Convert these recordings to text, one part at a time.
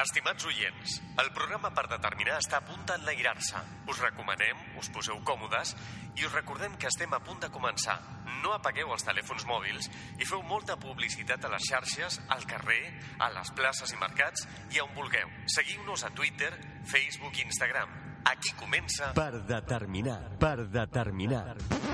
Estimats oients, el programa per determinar està a punt d'enlairar-se. Us recomanem, us poseu còmodes i us recordem que estem a punt de començar. No apagueu els telèfons mòbils i feu molta publicitat a les xarxes, al carrer, a les places i mercats i on vulgueu. Seguiu-nos a Twitter, Facebook i Instagram. Aquí comença... Per determinar, per determinar. Don't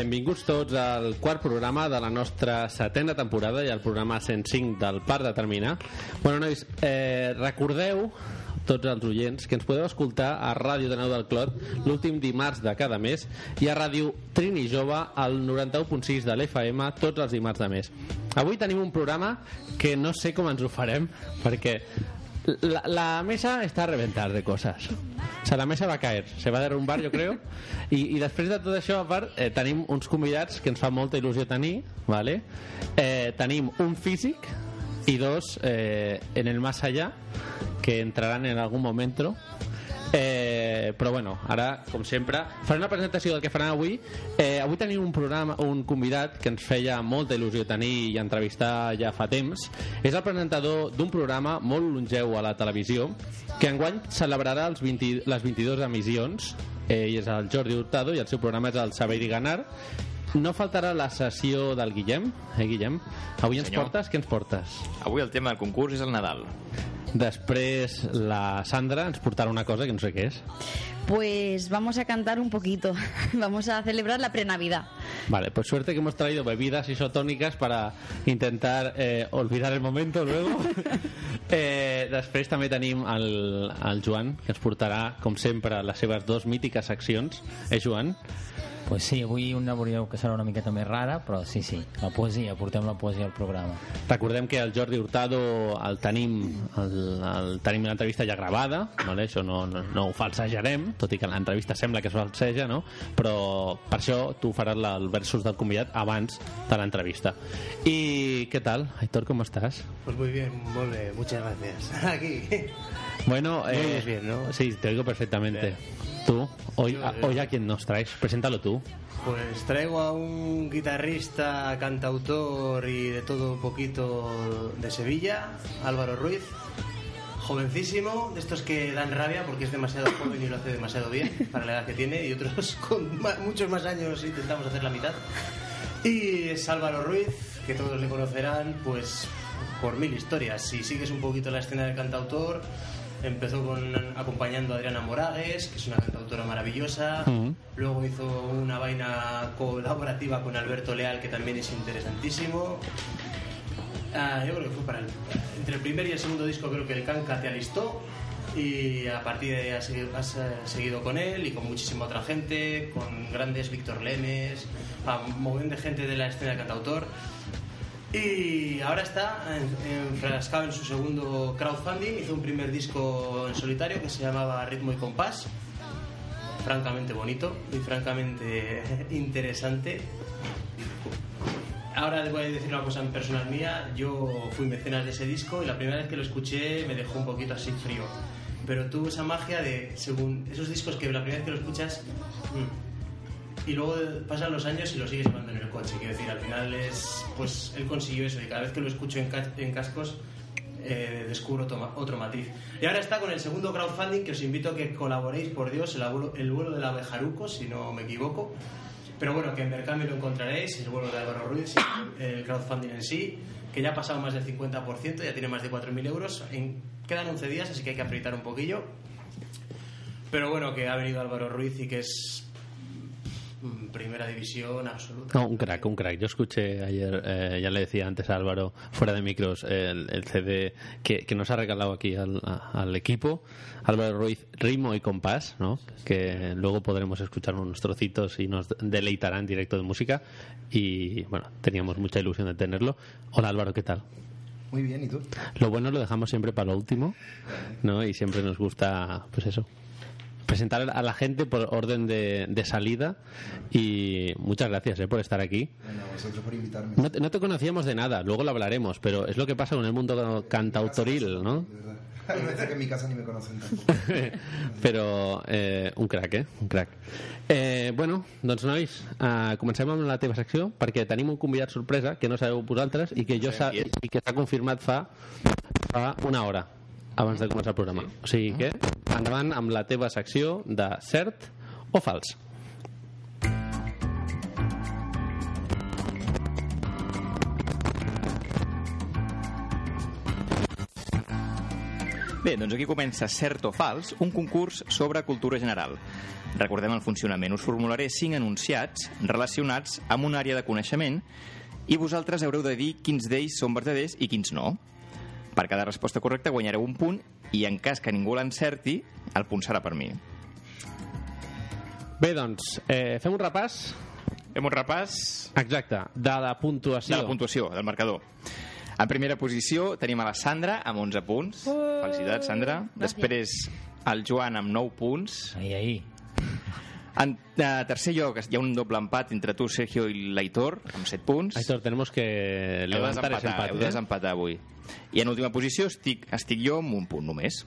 Benvinguts tots al quart programa de la nostra setena temporada i al programa 105 del Parc de Terminar. Bueno, nois, eh, recordeu tots els oients que ens podeu escoltar a Ràdio de Nau del Clot l'últim dimarts de cada mes i a Ràdio Trini Jove al 91.6 de l'FM tots els dimarts de mes. Avui tenim un programa que no sé com ens ho farem perquè la, la mesa está a reventar de cosas. O sea, la mesa va a caer, se va a derrumbar, jo creo. I, i després de tot això, a part, eh, tenim uns convidats que ens fa molta il·lusió tenir, ¿vale? Eh, tenim un físic i dos eh, en el más allá, que entraran en algun moment. Eh, però bueno, ara, com sempre, faré una presentació del que faran avui. Eh, avui tenim un programa, un convidat que ens feia molta il·lusió tenir i entrevistar ja fa temps. És el presentador d'un programa molt longeu a la televisió que enguany celebrarà els 20, les 22 emissions eh, i és el Jordi Hurtado i el seu programa és el Saber i Ganar no faltarà la sessió del Guillem eh, Guillem, avui ens Senyor. portes? Què ens portes? Avui el tema del concurs és el Nadal. Després la Sandra ens portarà una cosa que no sé què és Pues vamos a cantar un poquito. Vamos a celebrar la prenavidad. Vale, pues suerte que hemos traído bebidas isotónicas para intentar eh, olvidar el momento luego. eh, després també tenim el, el Joan, que ens portarà, com sempre, les seves dos mítiques seccions. Eh, Joan? Pues sí, avui una veureu que serà una miqueta més rara, però sí, sí, la poesia, portem la poesia al programa. Recordem que el Jordi Hurtado el tenim, el, el tenim l'entrevista ja gravada, vale? això no, no, no ho falsejarem, tot i que l'entrevista sembla que es falseja, no? però per això tu faràs la, el versus del convidat abans de l'entrevista. I què tal, Aitor, com estàs? Pues muy bien, muy bien, muchas gracias. Aquí. Bueno, oyes bien, ¿no? Sí, te oigo perfectamente. Tú, hoy, a, hoy a quién nos traes, preséntalo tú. Pues traigo a un guitarrista, cantautor y de todo un poquito de Sevilla, Álvaro Ruiz. Jovencísimo, de estos que dan rabia porque es demasiado joven y lo hace demasiado bien para la edad que tiene, y otros con ma- muchos más años intentamos hacer la mitad. Y es Álvaro Ruiz, que todos le conocerán, pues por mil historias. Si sigues un poquito la escena del cantautor, empezó con acompañando a Adriana Moragues, que es una cantautora maravillosa. Luego hizo una vaina colaborativa con Alberto Leal, que también es interesantísimo. Ah, yo creo que fue para el, entre el primer y el segundo disco creo que el Canca te alistó y a partir de ahí has seguido, has, eh, seguido con él y con muchísima otra gente, con grandes Víctor Lemes, a un montón de gente de la escena del cantautor. Y ahora está en- enfrascado en su segundo crowdfunding, hizo un primer disco en solitario que se llamaba Ritmo y Compás, francamente bonito y francamente interesante. Ahora les voy a decir una cosa en personal mía. Yo fui mecenas de ese disco y la primera vez que lo escuché me dejó un poquito así frío. Pero tuvo esa magia de, según esos discos que la primera vez que lo escuchas, mm, y luego pasan los años y lo sigues llevando en el coche. Quiero decir, al final es, pues él consiguió eso y cada vez que lo escucho en, ca- en cascos eh, descubro otro, ma- otro matiz. Y ahora está con el segundo crowdfunding que os invito a que colaboréis, por Dios, el, abuelo- el vuelo del abejaruco, si no me equivoco. Pero bueno, que en Mercami lo encontraréis, el vuelo de Álvaro Ruiz, el crowdfunding en sí, que ya ha pasado más del 50%, ya tiene más de 4.000 euros. En- quedan 11 días, así que hay que apretar un poquillo. Pero bueno, que ha venido Álvaro Ruiz y que es primera división absoluta. No, un crack, un crack. Yo escuché ayer, eh, ya le decía antes a Álvaro, fuera de micros, el, el CD que, que nos ha regalado aquí al, a- al equipo. Álvaro Ruiz, ritmo y compás, ¿no? Que luego podremos escuchar unos trocitos y nos deleitarán directo de música. Y bueno, teníamos mucha ilusión de tenerlo. Hola Álvaro, ¿qué tal? Muy bien, ¿y tú? Lo bueno lo dejamos siempre para lo último, ¿no? Y siempre nos gusta, pues eso, presentar a la gente por orden de, de salida y muchas gracias eh, por estar aquí. Bueno, a vosotros por invitarme. No te, no te conocíamos de nada, luego lo hablaremos, pero es lo que pasa con el mundo cantautoril, ¿no? Que en mi casa ni me conocen tampoco. però eh, un crac, eh? Un crac. Eh, bueno, doncs nois, eh, comencem amb la teva secció perquè tenim un convidat sorpresa que no sabeu vosaltres i que jo sa i que s'ha confirmat fa, fa una hora abans de començar el programa. O sigui que endavant amb la teva secció de cert o fals. Bé, doncs aquí comença Cert o Fals, un concurs sobre cultura general. Recordem el funcionament. Us formularé cinc enunciats relacionats amb una àrea de coneixement i vosaltres haureu de dir quins d'ells són verdaders i quins no. Per cada resposta correcta guanyareu un punt i en cas que ningú l'encerti, el punt serà per mi. Bé, doncs, eh, fem un repàs Fem un repàs exacte de la puntuació. de la puntuació, del marcador. En primera posició tenim a la Sandra amb 11 punts. Felicitats, Sandra. Després el Joan amb 9 punts. Ahí, ahí. En eh, tercer lloc hi ha un doble empat entre tu, Sergio, i l'Aitor, amb 7 punts. Aitor, tenemos que levantar ese empate. heu ¿eh? desempatar avui. I en última posició estic, estic jo amb un punt només.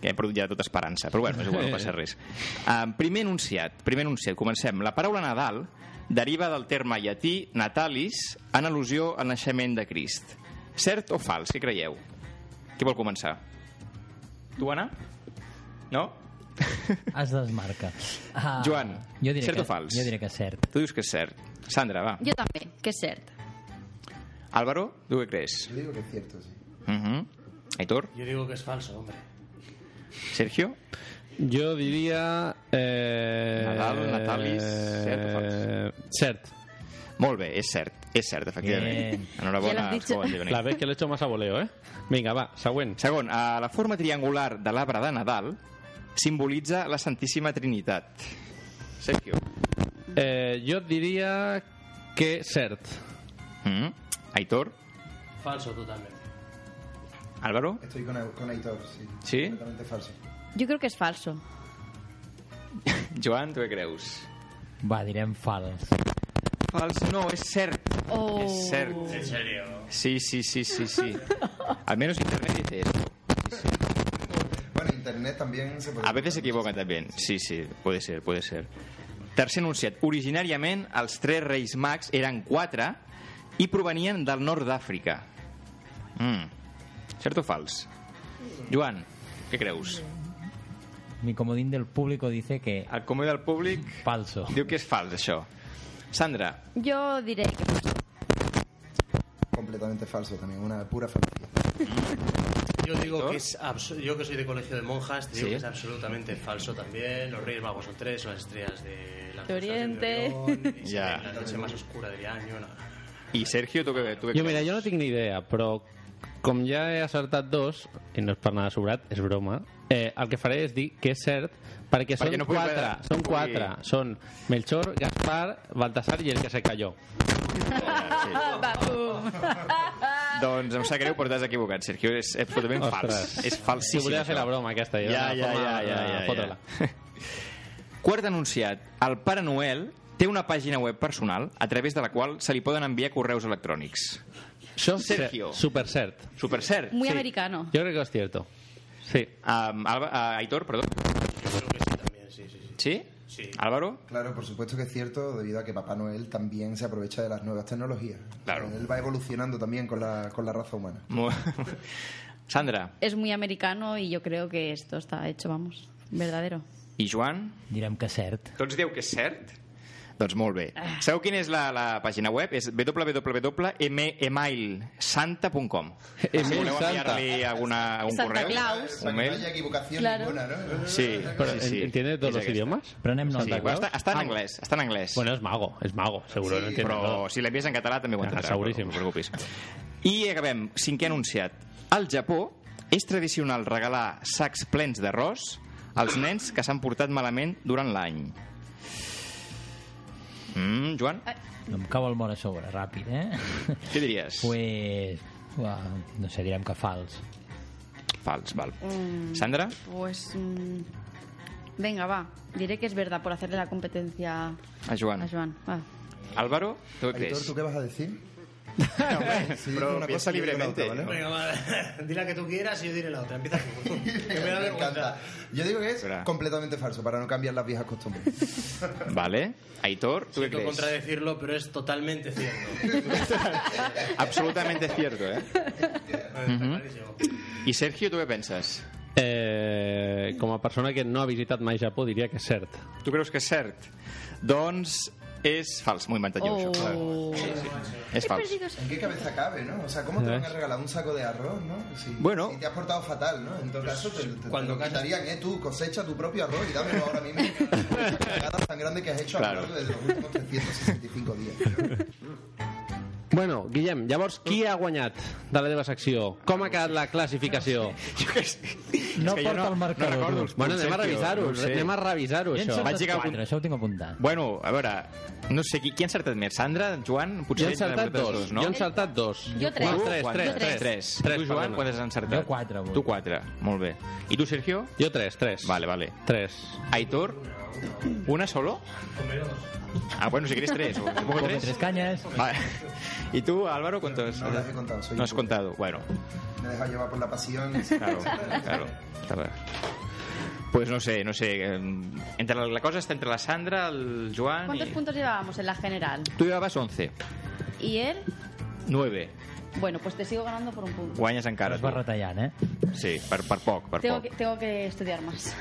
que he perdut ja tota esperança, però bueno, és igual, no passa res. Um, primer enunciat, primer enunciat, comencem. La paraula Nadal deriva del terme llatí natalis en al·lusió al naixement de Crist. Cert o fals, què creieu? Qui vol començar? Tu, Anna? No? Es desmarca. Ah, Joan, jo diré cert que, o fals? Jo diré que és cert. Tu dius que és cert. Sandra, va. Jo també, que és cert. Álvaro, tu què crees? Yo digo que es cierto, sí. Uh -huh. Aitor? Yo digo que es falso, hombre. Sergio? Jo diria... Eh, Nadal, Natalis, cert o eh, Cert. Molt bé, és cert, és cert, efectivament. Bien. Ja Enhorabona als venir. La ve que l'he hecho más a voleo, eh? Vinga, va, següent. Segon, a la forma triangular de l'arbre de Nadal simbolitza la Santíssima Trinitat. Sergio. Eh, jo diria que cert. Mm -hmm. Aitor. Falso totalmente. Álvaro. Estoy con, con Aitor, sí. ¿Sí? Completamente falso. Jo crec que és falso. Joan, tu què creus? Va, direm fals. Fals, no, és cert. Oh. És cert. En serio. Sí, sí, sí, sí, sí. Al menos Internet dice eso. Bueno, Internet también se puede... A veces se equivocan también. Sí, sí, puede ser, puede ser. Tercer enunciat. Originàriament, els tres reis mags eren quatre i provenien del nord d'Àfrica. Mm. Cert o fals? Joan, què creus? Mi comodín del público dice que El comú del públic falso. diu que és fals, això. Sandra, Jo diré que. Completamente falso también, una pura falacia. Yo digo que es yo que soy de colegio de monjas, digo Sí. que es absolutamente falso también. Los Reyes Magos son tres, son las estrellas de la De Oriente. Ya. La noche más oscura del año. no. I Sergio, tu què, tu què Jo, creus? mira, jo no tinc ni idea, però com ja he acertat dos, i no és per nada sobrat, és broma, eh, el que faré és dir que és cert, perquè, són no pugui quatre, quedar- són no pugui- quatre, són Melchor, Gaspar, Baltasar i el que se cayó. Doncs em sap greu, però t'has equivocat, Sergio. És absolutament Ostres. fals. És Si falsíssim. volia fer això. la broma aquesta, jo, Ja, ja, ja, ja, de ja, fotre-la. ja. Quart anunciat. El Pare Noel té una pàgina web personal a través de la qual se li poden enviar correus electrònics. Això, Sergio. super cert. Super cert. Muy Sí. americano. Yo creo que es cierto. Sí. Um, Alba, uh, Aitor, perdó. Yo creo que sí también, sí, sí, sí. ¿Sí? Sí. Álvaro. Claro, por supuesto que es cierto, debido a que Papá Noel también se aprovecha de las nuevas tecnologías. Claro. Él va evolucionando también con la, con la raza humana. Sandra Es muy americano y yo creo que esto está hecho, vamos, verdadero. i Joan. Direm que cert. Tots dieu que és cert? Doncs molt bé. Sabeu quina és la, la pàgina web? És www.emailsanta.com Si Email voleu Santa. enviar-li alguna, algun Santa correu, Claus. Un que no mail. haya equivocación Claro. ninguna, ¿no? Sí, Pero, sí, sí. ¿Entiende todos És los aquesta. idiomas? Prenem Sí, però està, està en Ah. anglès, està en anglès. Bueno, es mago, es mago, seguro. Sí, no entiende però todo. si l'envies en català també ho Ah, entendrà. seguríssim. No preocupis. I acabem, cinquè anunciat. Al Japó és tradicional regalar sacs plens d'arròs als nens que s'han portat malament durant l'any. Mm, Joan, Em cau el món a sobre, ràpid, eh? què diries? pues... Uah, no sé, direm que fals. Fals, val. Mm, Sandra? Pues mm, Venga, va. Diré que es verdad por hacerle la competencia A Joan. a Joan. Va. Álvaro, ¿tú qué Aitor, crees? ¿tú qué vas a decir? Sí, pero una piensa cosa libremente, otra, ¿vale? Venga, di la que tú quieras y yo diré la otra. Empieza tú. que me da Me vergüenza. encanta. Yo digo que es Espera. completamente falso, para no cambiar las viejas costumbres. Vale. Aitor, ¿tú qué Siento crees? contradecirlo, pero es totalmente cierto. Absolutamente cierto, eh? I Sergio, tu què penses? Eh, com a persona que no ha visitat mai Japó diria que és cert. Tu creus que és cert? Doncs és fals, m'ho he inventat jo, això. Oh. És He fals. perdido ese- ¿En qué cabeza cabe, no? O sea, ¿cómo te van a regalar un saco de arroz, no? Si, Bueno. si te has portado fatal, ¿no? En todo caso, te, te- te Cuando- lo quitarían, ¿eh? Tú cosecha tu propio arroz y dámelo ahora mismo. La cagada tan grande que has hecho Claro. a lo largo de los últimos 365 días. Bueno, Guillem, llavors qui ha guanyat de la teva secció? Com ha quedat la classificació? Jo que sé. No jo porta el marcador, No recordo Bueno, anem a revisar-ho, no sé. anem a revisar-ho, Jo això. Vaig llegar quatre, això ho tinc apuntat. Bueno, a veure, no sé, qui, qui ha encertat més? Sandra, Joan? Jo Potser he encertat dos, vosaltres no? jo he encertat dos. Jo tres. No, Tu, tres, tres, tres. tres. Tres, tu, Joan, quantes has encertat? Jo quatre, avui. Tu quatre, molt bé. I tu, Sergio? Jo tres, tres. Vale, vale. Tres. Aitor, ¿una solo? Ah, bueno, si quieres tres. ¿o ¿Te pongo Come tres? tres cañas. Vale. ¿Y tú, Álvaro, cuántos? No las he contado, soy No has contado. Bueno, Me he dejado llevar por la pasión. claro, claro. Bien. Pues no sé, no sé. eh, Entre la, la cosa está entre la Sandra, el Joan ¿Cuántos y... puntos llevábamos en la general? Tú llevabas 11. ¿Y él? 9. Bueno, pues te sigo ganando por un punto. Guanyes encara, Es va tu. retallant, eh? Sí, per, per poc, per Tengo poc. que, tengo que estudiar más.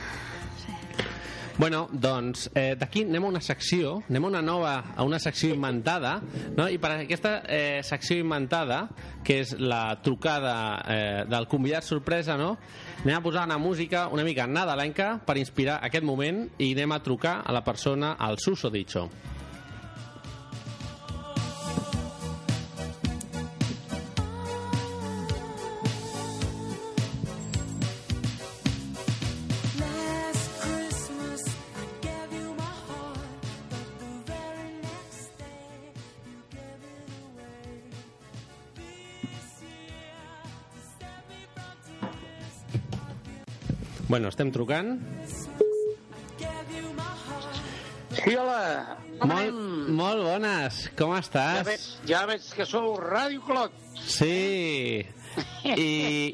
Bueno, doncs eh, d'aquí anem a una secció, anem a una nova, a una secció inventada, no? i per aquesta eh, secció inventada, que és la trucada eh, del convidat sorpresa, no? anem a posar una música una mica nadalenca per inspirar aquest moment i anem a trucar a la persona, al susodicho. Last Bueno, estem trucant. Sí, hola. Molt, molt bones, com Ja estàs? veig, ja veig que sou Ràdio Clot. Sí, i,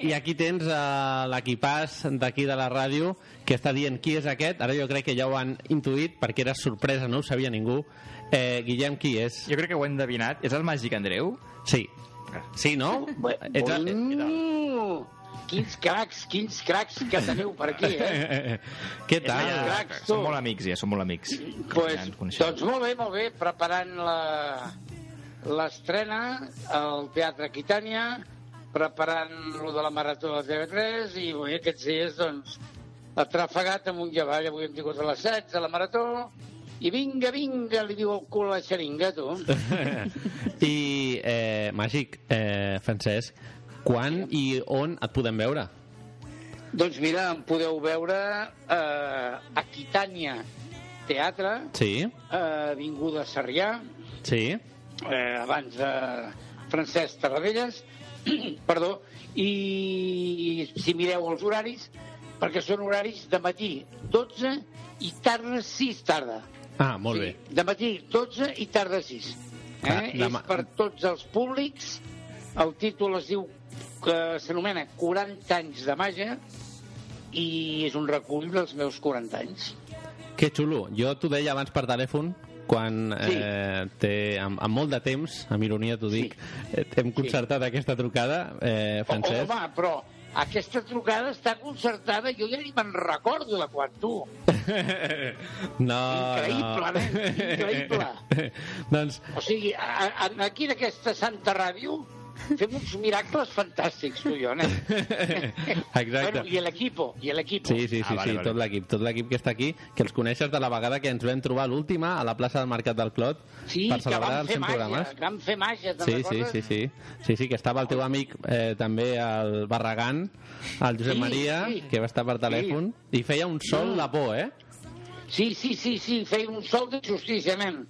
i aquí tens uh, l'equipàs d'aquí de la ràdio que està dient qui és aquest, ara jo crec que ja ho han intuït perquè era sorpresa, no ho sabia ningú eh, Guillem, qui és? Jo crec que ho he endevinat. És el Màgic Andreu? Sí, sí, no? Bé, Ets el- mm, quins cracs, quins cracs que teniu per aquí, eh? Què Ja, tal? cracs, tu. Som molt amics, ja, som molt amics. Pues, doncs molt bé, molt bé, preparant la l'estrena al Teatre Aquitània, preparant lo de la Marató de TV3 i bé, aquests dies, doncs, atrafegat amunt i avall. Avui hem tingut a les 7 a la Marató i vinga, vinga, li diu el cul a la xeringa, tu. I, eh, Màgic, eh, Francesc, quan i on et podem veure? Doncs mira, em podeu veure eh, a Aquitània Teatre, Sí, eh, Avinguda Sarrià, sí, eh, abans de Francesc Tarradellas, perdó, i si mireu els horaris, perquè són horaris de matí 12 i tarda 6 tarda. Ah, molt bé. De matí 12 i tarda 6. Eh? Ah, demà- És per tots els públics. El títol es diu que s'anomena 40 anys de màgia i és un recull dels meus 40 anys. Que xulo. Jo t'ho deia abans per telèfon, quan Sí. eh, té, amb, amb molt de temps, amb ironia t'ho dic, eh, hem concertat aquesta trucada, eh, Francesc. Home, però aquesta trucada està concertada, jo ja ni me'n recordo de quan tu. no, Increïble, no. nen, increïble. doncs, O sigui, a, a, aquí en aquesta santa ràdio fem uns miracles fantàstics, tu i jo, nen. exacte. Bueno, i l'equipo, i l'equipo. Sí, sí, sí, Ah, vale, sí vale. tot l'equip, tot l'equip que està aquí, que els coneixes de la vegada que ens vam trobar l'última a la plaça del Mercat del Clot Sí, per celebrar els fer 100 màgia, programes. que vam fer màgia, te'n Sí, sí, recordes? sí, sí. Sí, sí, que estava el teu amic eh, també el Barragán, el Josep Sí, Maria, sí. que va estar per telèfon, i feia un sol de por, eh? Sí, sí, sí, sí, feia un sol de justícia, nen.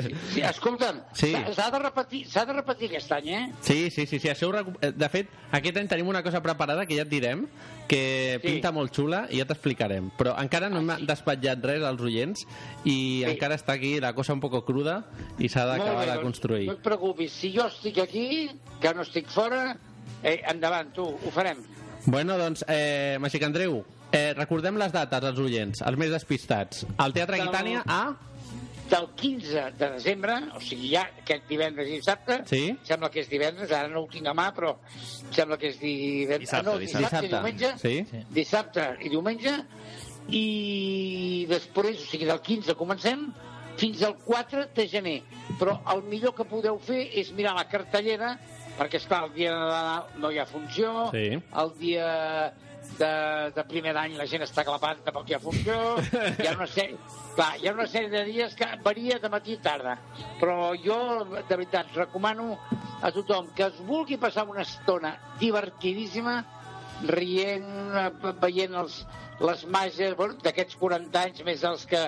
Sí, sí escolta'm, Sí. s'ha- de, repetir, s'ha de repetir aquest any, eh? Sí, sí, sí, sí. Això recu- eh, De fet, aquest any tenim una cosa preparada que ja et direm, que Sí. pinta molt xula i ja t'explicarem. Però encara no hem despatllat res als oients i encara està aquí la cosa un poco cruda i s'ha d'acabar de doncs, construir. No et preocupis, si jo estic aquí, que no estic fora, eh, endavant, tu, ho farem. Bueno, doncs, eh, Màgic Andreu, eh, recordem les dates als oients, els més despistats. Al Teatre Del- Aquitània a... Del 15 de desembre, o sigui, ja aquest divendres i dissabte, Sí. sembla que és divendres, ara no ho tinc a mà, però sembla que és divendres. Dissabte, no, dissabte. dissabte, i diumenge. Sí. Sí. Dissabte i diumenge. I després, o sigui, del 15 comencem fins al 4 de gener. Però el millor que podeu fer és mirar la cartellera, perquè, esclar, el dia de Nadal no hi ha funció, Sí. el dia de, de primer d'any la gent està clapant hi ha funció, hi ha una sèrie, clar, hi ha una sèrie de dies que varia de matí a tarda, però jo, de veritat, recomano a tothom que es vulgui passar una estona divertidíssima, rient, veient els, les màgies bueno, d'aquests 40 anys més els que,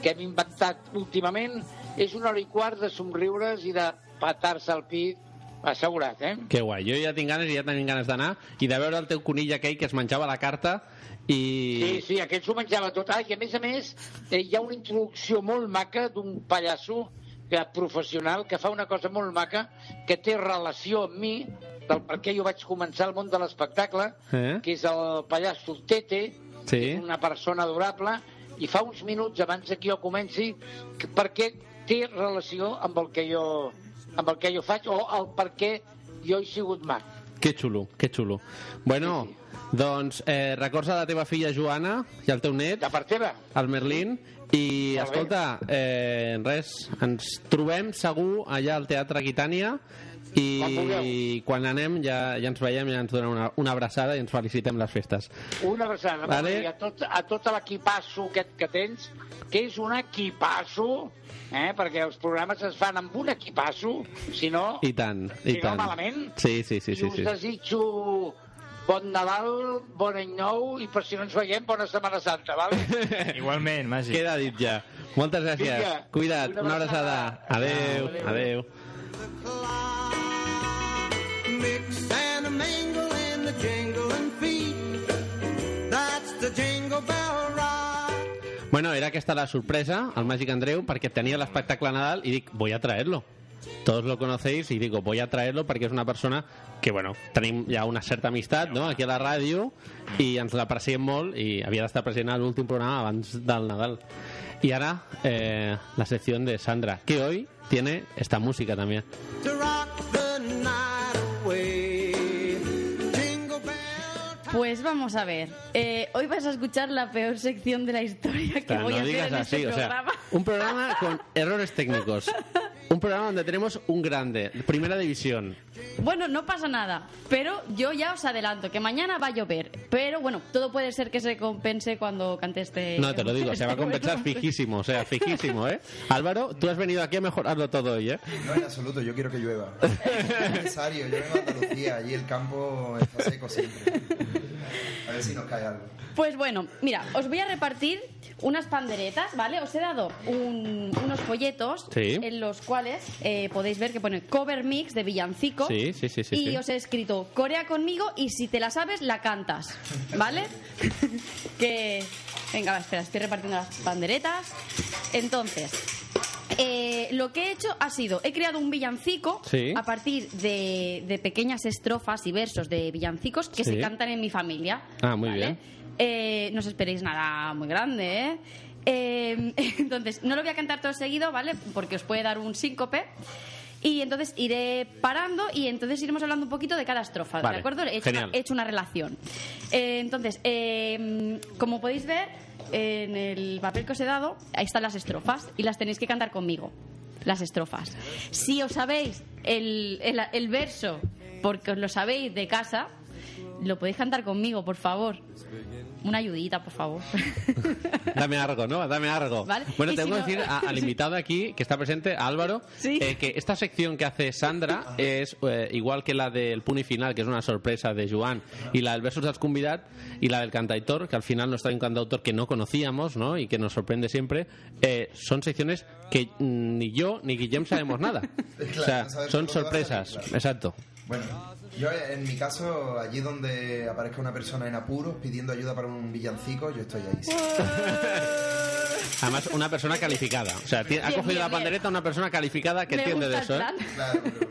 que hem inventat últimament, és una hora i quart de somriures i de patar-se al pit, assegurat, eh? Que guai, jo ja tinc ganes i ja tenim ganes d'anar i de veure el teu conill aquell que es menjava la carta i... Sí, sí, aquest s'ho menjava tot. Ah, I a més a més, eh, hi ha una introducció molt maca d'un pallasso que, professional que fa una cosa molt maca que té relació amb mi del per què jo vaig començar al món de l'espectacle, Eh? que és el pallasso Tete, Sí. una persona adorable, i fa uns minuts abans que jo comenci, perquè té relació amb el que jo amb el que jo faig o el per què jo he sigut mag. Que xulo, que xulo. Bueno, doncs eh, records a la teva filla Joana i al teu net, De part teva? el Merlín, i Molt escolta, eh, res, ens trobem segur allà al Teatre Aquitània i Quan quan anem ja, ja ens veiem i ens donem una, una abraçada i ens felicitem les festes. Una abraçada Vale. a, tot, a tot l'equipasso aquest que tens, que és un equipasso, eh? perquè els programes es fan amb un equipasso, si no, I tant, i si no tant. malament. Sí, sí, sí, I sí, us sí. desitjo bon Nadal, bon any nou i per si no ens veiem, bona Setmana Santa, val? Igualment, Màgic. Queda dit ja. Moltes gràcies. Vinga, Cuida't, una una abraçada. abraçada. Adeu, Adeu. adeu. Bueno, era aquesta la sorpresa, el Màgic Andreu, perquè tenia l'espectacle Nadal i dic, vull a traer-lo. Todos lo conocéis y digo, voy a traerlo perquè és una persona que, bueno, tenim ja una certa amistat, no?, aquí a la ràdio, i ens l'apreciem molt, i havia d'estar present a l'últim programa abans del Nadal. Y ahora, eh, la sección de Sandra, que hoy tiene esta música también. Pues vamos a ver. Eh, hoy vas a escuchar la peor sección de la historia que voy a no hacer digas en así, este o sea, programa. un programa con errores técnicos. Un programa donde tenemos un grande, primera división. Bueno, no pasa nada, pero yo ya os adelanto que mañana va a llover. Pero bueno, todo puede ser que se compense cuando cante este. No, te lo digo, se va a compensar fijísimo, o sea, fijísimo, ¿eh? Álvaro, tú has venido aquí a mejorarlo todo hoy, ¿eh? No, en absoluto, yo quiero que llueva. Es necesario, yo vengo a Andalucía, allí el campo está seco siempre. A ver si nos cae algo. Pues bueno, mira, os voy a repartir unas panderetas, ¿vale? Os he dado un- unos folletos Sí. en los cuales eh, podéis ver que pone cover mix de villancico. Sí, sí, sí, sí, Y sí. os he escrito Corea conmigo y si te la sabes, la cantas, ¿vale? que. Venga, va, espera, estoy repartiendo las panderetas. Entonces. Eh, lo que he hecho ha sido, he creado un villancico Sí. a partir de, de pequeñas estrofas y versos de villancicos que Sí. se cantan en mi familia. Ah, muy ¿vale? bien. Eh, no os esperéis nada muy grande, ¿eh? Eh, Entonces, no lo voy a cantar todo seguido, ¿vale? Porque os puede dar un síncope. Y entonces iré parando y entonces iremos hablando un poquito de cada estrofa, Vale, ¿de acuerdo? He hecho, una, he hecho una relación. Eh, entonces, eh, como podéis ver, en el papel que os he dado, ahí están las estrofas y las tenéis que cantar conmigo. Las estrofas. Si os sabéis el, el- verso, porque os lo sabéis de casa, lo podéis cantar conmigo, por favor. Una ayudita, por favor. Dame algo, ¿no? Dame algo. Vale. Bueno, tengo si que no- decir a- al invitado aquí, que está presente, a Álvaro, Sí. eh, que esta sección que hace Sandra es eh, igual que la del Puni Final, que es una sorpresa de Joan, y la del Versus Convidat, y la del Cantautor, que al final nos trae un cantautor que no conocíamos, ¿no? Y que nos sorprende siempre. eh, son secciones que mm, ni yo ni Guillem sabemos nada. Claro, o sea, no son sorpresas. salir, claro. Exacto. Bueno, yo en mi caso, allí donde aparezca una persona en apuros pidiendo ayuda para un villancico, yo estoy ahí. Además, una persona calificada. O sea, ha Bien, cogido bien, la bien. pandereta una persona calificada que Me entiende de eso, ¿eh? Claro, pero-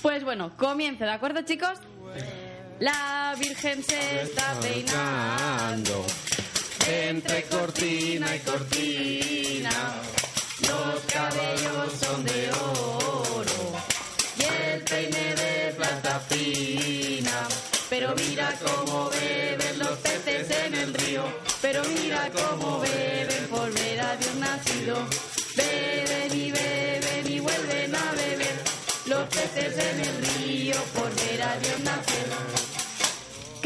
Pues bueno, comienzo, ¿de acuerdo, chicos? La Virgen se está peinando entre cortina y cortina. Los cabellos son de oro y el peine Cómo beben por ver a Dios nacido. Beben y beben y vuelven a beber. Los peces en el río por ver a Dios nacer.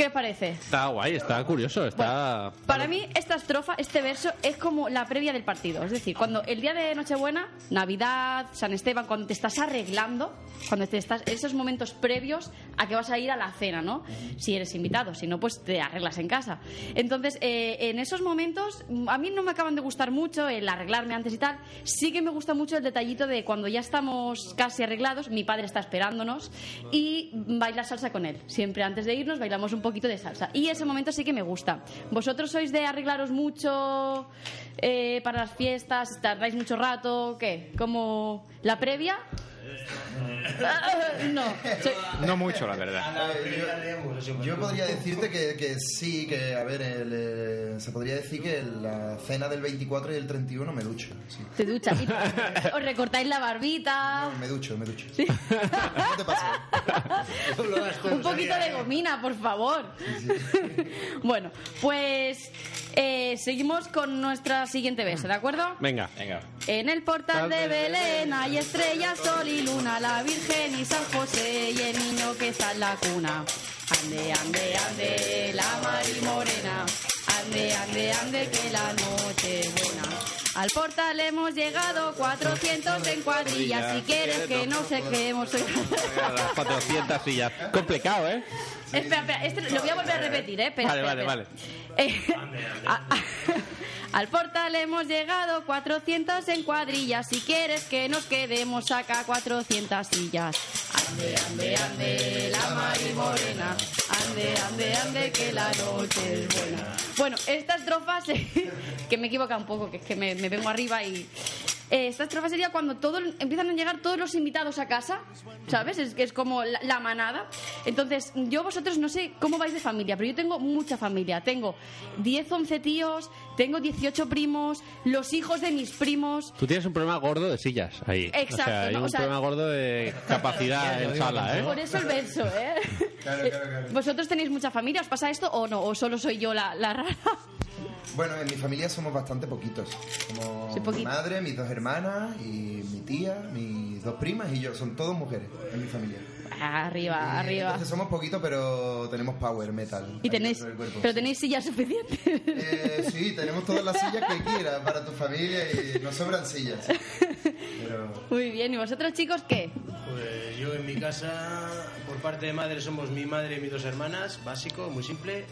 ¿Qué parece? Está guay, está curioso, está... Para mí, esta estrofa, este verso, es como la previa del partido. Es decir, cuando el día de Nochebuena, Navidad, San Esteban, cuando te estás arreglando, cuando te estás. esos momentos previos a que vas a ir a la cena, ¿no? Si eres invitado, si no, pues te arreglas en casa. Entonces, eh, en esos momentos, a mí no me acaban de gustar mucho el arreglarme antes y tal. Sí que me gusta mucho el detallito de cuando ya estamos casi arreglados, mi padre está esperándonos y bailar salsa con él. Siempre antes de irnos bailamos un poquito de salsa. Y ese momento sí que me gusta. ¿Vosotros sois de arreglaros mucho eh, para las fiestas? ¿Tardáis mucho rato? ¿Qué? ¿Como la previa? Ah, no. No mucho, la verdad. Yo podría decirte que, que sí, que a ver, el, eh, se podría decir que la cena del 24 y el 31 me ducho. Sí. Te duchas. Os recortáis la barbita. No, me ducho, me ducho. No te pases. Un poquito de gomina, por favor. Bueno, pues eh, seguimos con nuestra siguiente beso, ¿de acuerdo? Venga. Venga. En el portal de Belén hay estrellas, sol y luna, la Virgen y San José y el niño que está en la cuna. Ande, ande, ande, la Mari Morena. Ande, ande, ande, que la noche es buena. Al portal hemos llegado 400 en cuadrilla. Si quieres que no se quedemos. Las 400 sillas. Complicado, ¿eh? Espera, espera, este lo voy a volver a repetir, ¿eh? Espera, Vale, espera, vale, espera. Eh, a- a- al portal hemos llegado 400 en cuadrillas. Si quieres que nos quedemos acá 400 sillas. Ande, ande, ande, la Mari Morena. Ande, ande, ande, que la noche es buena. Bueno, esta estrofa, que me equivoca un poco, que es que me, me vengo arriba y... eh, esta estrofa sería cuando todo, empiezan a llegar todos los invitados a casa, ¿sabes? Es que es como la manada. Entonces, yo vosotros no sé cómo vais de familia, pero yo tengo mucha familia. Tengo 10, 11 tíos, tengo 18 primos, los hijos de mis primos. Tú tienes un problema gordo de sillas ahí. Exacto, O sea, hay ¿no? un O sea- problema gordo de capacidad en sala, ¿eh? Por eso el verso, ¿eh? Claro, claro, claro. ¿Vosotros tenéis mucha familia? ¿Os pasa esto o no? ¿O solo soy yo la, la rara? Bueno, en mi familia somos bastante poquitos. Como Sí, mi madre, mis dos hermanas y mi tía, mis dos primas y yo. Son todos mujeres en mi familia. Arriba, Y arriba. Entonces somos poquitos, pero tenemos power metal. Y tenéis, pero tenéis sillas suficientes. Eh, sí, tenemos todas las sillas que quieras para tu familia y nos sobran sillas. Pero Muy bien, ¿y vosotros chicos qué? Pues yo en mi casa, por parte de madre, somos mi madre y mis dos hermanas, básico, muy simple.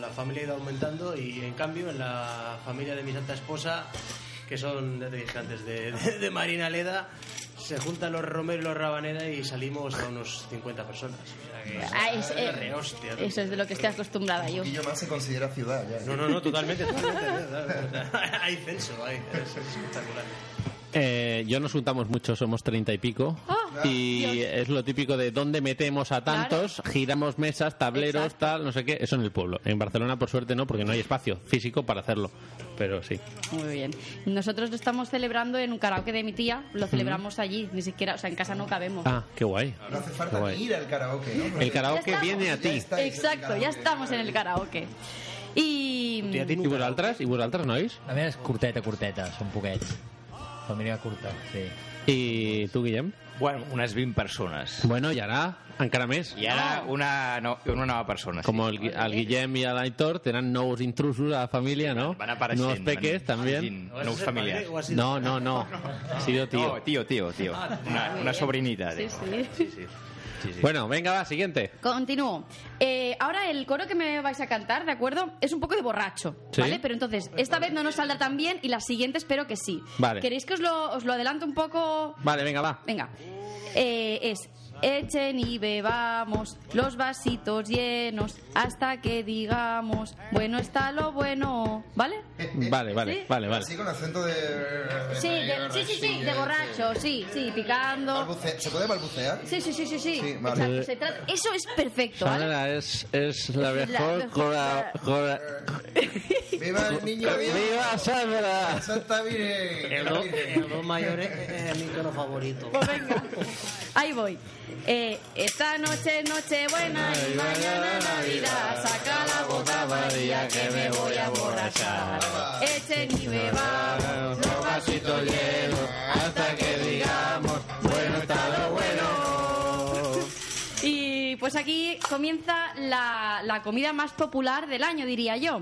La familia ha ido aumentando y en cambio en la familia de mi santa esposa, que son, ya te dije antes, de, de- de Marina Leda, se juntan los Romero y los Rabanera y salimos a unos 50 personas. O sea que Ah, es- es eh, eso es de lo que estoy acostumbrada yo. un poquillo más se considera ciudad ya. No, no, no, totalmente, totalmente. Hay censo, hay, es espectacular. Eh, yo nos juntamos mucho, somos treinta y pico. Ah, y Dios. es lo típico de dónde metemos a tantos, giramos mesas, tableros, Exacto. tal, no sé qué. Eso en el pueblo. En Barcelona, por suerte, no, porque no hay espacio físico para hacerlo. Pero sí. Muy bien. Nosotros lo estamos celebrando en un karaoke de mi tía, lo celebramos allí, ni siquiera, o sea, en casa no cabemos. Ah, qué guay. No hace falta guay. ni ir al karaoke, ¿no? El karaoke estamos. viene a ti. Exacto, ya karaoke. estamos en el karaoke. I... ¿Y un vosaltres? ¿Y vosaltres, nois? La meva és curteta, curteta, són poquets. família curta, sí. I tu, Guillem? Bueno, unes 20 persones. Bueno, i ara encara més. I ara una, no, una nova persona. Sí. Com el, el Guillem i l'Aitor tenen nous intrusos a la família, no? Van apareixent. Nous peques, van també. Nous familiars. ¿O has sido No, no, no. Ha sido tío. No, tío, tío, tío. Una, una sobrinita. Sí, sí. sí, sí. Sí, sí. Bueno, venga, va, siguiente. Continúo. Eh, ahora el coro que me vais a cantar, ¿de acuerdo? Es un poco de borracho, Sí. ¿vale? Pero entonces, esta vez no nos saldrá tan bien y la siguiente espero que sí. Vale. ¿Queréis que os lo, os lo adelanto un poco? Vale, venga, va. Venga. Eh, es echen y bebamos los vasitos llenos hasta que digamos, bueno está lo bueno, ¿vale? Vale, vale, ¿Sí? vale, vale. Así con acento de... Sí, de- sí, sí, sí, de borracho, sí, sí, picando. Balbuce- ¿Se puede balbucear? Sí, sí, sí, sí, sí. Sí, vale. Exacto, se trata- Eso es perfecto, ¿vale? Sandra es, es la la mejor mejor cora- cora- ¡Viva el niño Dios! ¡Viva Sandra! ¡Santa Virgen! El, do- el dos mayores es mi tono favorito. Pues venga, ahí voy. Eh, esta noche es noche buena y mañana Navidad. Saca la bota María que me voy a emborrachar. Echen y bebamos los vasitos llenos hasta que pues aquí comienza la, la comida más popular del año, diría yo.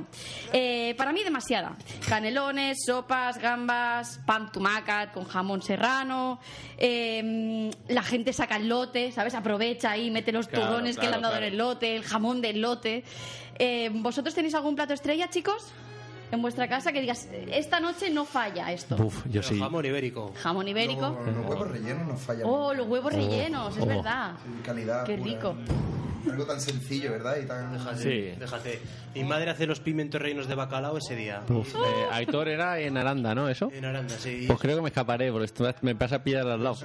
Eh, para mí demasiada. Canelones, sopas, gambas, pan tumacat con jamón serrano. eh, la gente saca el lote, ¿sabes? Aprovecha ahí, mete los Claro, turrones que le han dado claro. en el lote, el jamón del lote. Eh, ¿Vosotros tenéis algún plato estrella, chicos? En vuestra casa que digas, esta noche no falla esto. Uf, yo sí. Jamón ibérico. Jamón ibérico. Los, los huevos rellenos no fallan. Oh, los huevos rellenos, es oh. verdad. Calidad Qué pura. rico. Algo tan sencillo, ¿verdad? Y tan... Déjate, Sí. déjate. Mi madre hace los pimientos reinos de bacalao ese día. Uf, eh, Aitor era en Aranda, ¿no? ¿Eso? En Aranda, sí. Pues creo que me escaparé, porque esto me pasa a pillar al lado.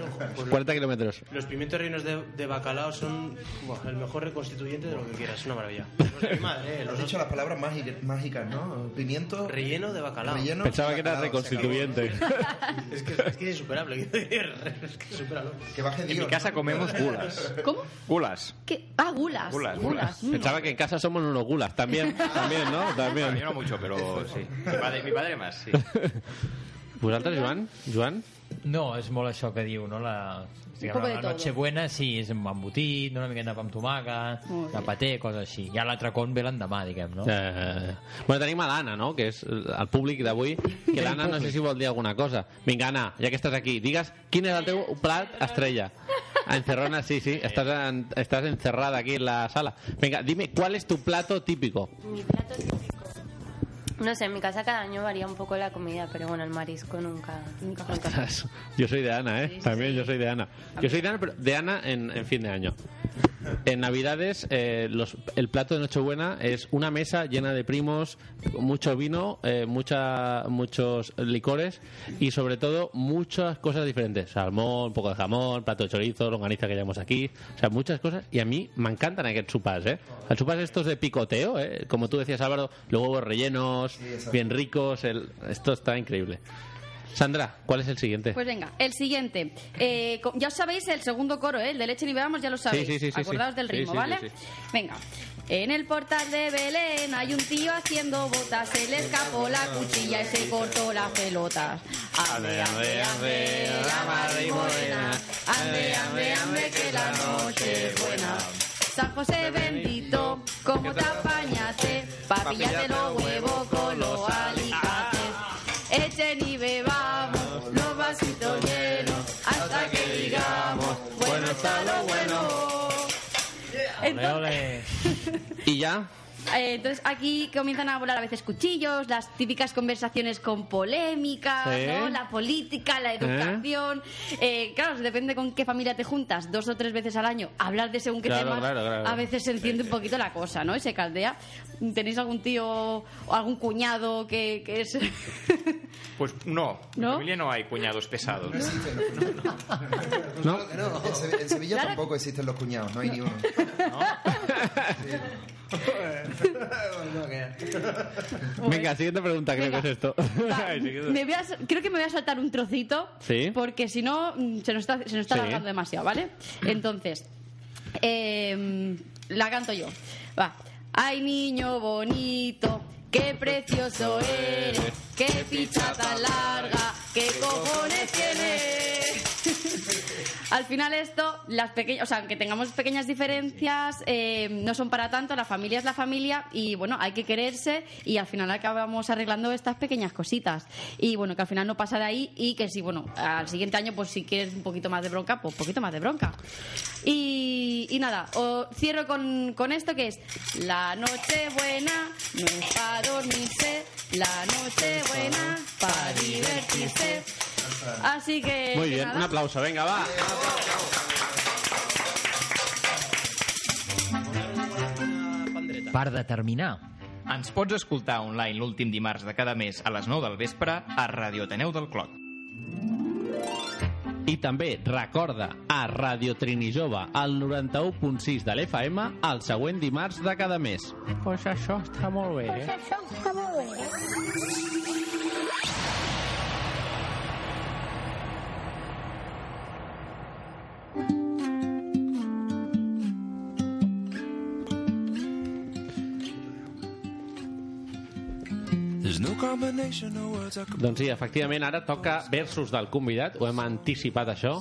40 kilómetros. Los pimientos reinos de, de bacalao son buah, el mejor reconstituyente de lo que quieras, es una maravilla. Los de mi madre, eh, Has los dicho dos. las palabras mágicas, mágicas ¿no? Pimiento... Relleno de bacalao. Relleno Pensaba que era bacalao, reconstituyente. Es que, es que es insuperable. es que acabó. Que baje En mi Dios. casa comemos gulas. ¿Cómo? Gulas. ¿Qué? Ah, gulas. Gulas, gulas. mm. Pensaba que en casa somos unos gulas. También, también, ¿no? Bueno, También. yo no mucho, pero sí. Mi padre, mi padre más, sí. ¿Vosaltres, Joan? Joan? No, és molt això que diu, no? La, diguem, poco de la todo. Nochebuena sí, és amb embotit, una miqueta de pa amb tomàquet, de paté, coses així. Ja l'altre con ve l'endemà, diguem, no? Eh, bueno, tenim a l'Anna, no? Que és el públic d'avui. Que l'Anna no sé si vol dir alguna cosa. Vinga, Anna, ja que estàs aquí, digues quin és el teu plat estrella. A Encerrona, sí, sí, estás, en- estás encerrada aquí en la sala. Venga, dime, ¿cuál es tu plato típico? Mi plato típico. No sé, en mi casa cada año varía un poco la comida, pero bueno, el marisco nunca. nunca Ostras, Yo soy de Ana, ¿eh? También yo soy de Ana. Yo soy de Ana, pero de Ana en, en fin de año. En Navidades, eh, los- el plato de Nochebuena es una mesa llena de primos, mucho vino, eh, mucha, muchos licores y sobre todo muchas cosas diferentes. Salmón, un poco de jamón, plato de chorizo, longaniza que llamamos aquí. O sea, muchas cosas. Y a mí me encantan aquests sopars, ¿eh? Los sopars estos de picoteo, ¿eh? Como tú decías, Álvaro, los huevos rellenos, bien ricos. El, esto está increíble. Sandra, ¿cuál es el siguiente? Pues venga, el siguiente. Eh, ya os sabéis el segundo coro, ¿eh? el de leche ni bebamos, ya lo sabéis. sí, sí, sí, Acordaos sí. del ritmo, sí, ¿vale? sí, sí. Venga. En el portal de Belén hay un tío haciendo botas, se le escapó la cuchilla y se cortó las pelotas. Ande, ande, ande, la madre y morena. Ande, ande, ande, que la noche es buena. San José bendito, ¿cómo te apañaste? Pa' pillarte los huevos lo bueno. Ole, Entonces, ole. Y ya, eh, entonces aquí comienzan a volar a veces cuchillos, las típicas conversaciones con polémica, Sí. ¿no? la política, la educación. Eh, claro, depende con qué familia te juntas, dos o tres veces al año, hablar de según qué Claro, temas, claro, claro. a veces se enciende un poquito la cosa, ¿no? Y se caldea. ¿Tenéis algún tío o algún cuñado que, que es... Pues no, en ¿No? mi familia no hay cuñados pesados. No existen. ¿no? En, Se- en Sevilla Claro. tampoco existen los cuñados, no hay ni uno. Venga, siguiente pregunta, creo Venga. que es esto. Va, Ay, siguiente. me voy a- creo que me voy a saltar un trocito Sí. porque si no mm, se nos está, se nos está Sí. alargando demasiado, ¿vale? Entonces, eh, la canto yo. Va. Ay, niño bonito, qué precioso eres, qué ficha tan larga, ¿Qué cojones tiene? Al final esto, las pequeñas, o sea, aunque tengamos pequeñas diferencias, eh, no son para tanto, la familia es la familia y bueno, hay que quererse y al final acabamos arreglando estas pequeñas cositas. Y bueno, que al final no pasa de ahí y que si, bueno, al siguiente año, pues si quieres un poquito más de bronca, pues un poquito más de bronca. Y, y nada, o cierro con, con esto que es la noche buena, no es para dormirse, la noche buena, para divertirse. Así que... Muy bien, nada. un aplauso, venga, va. Per determinar. Ens pots escoltar online l'últim dimarts de cada mes a les 9 del vespre a Radio Ateneu del Clot. I també recorda a Radio Trini Jove al 91.6 de l'FM el següent dimarts de cada mes. Pues això està molt bé, eh? There's no combination of words Doncs sí, efectivament, ara toca versos del convidat, ho hem anticipat això,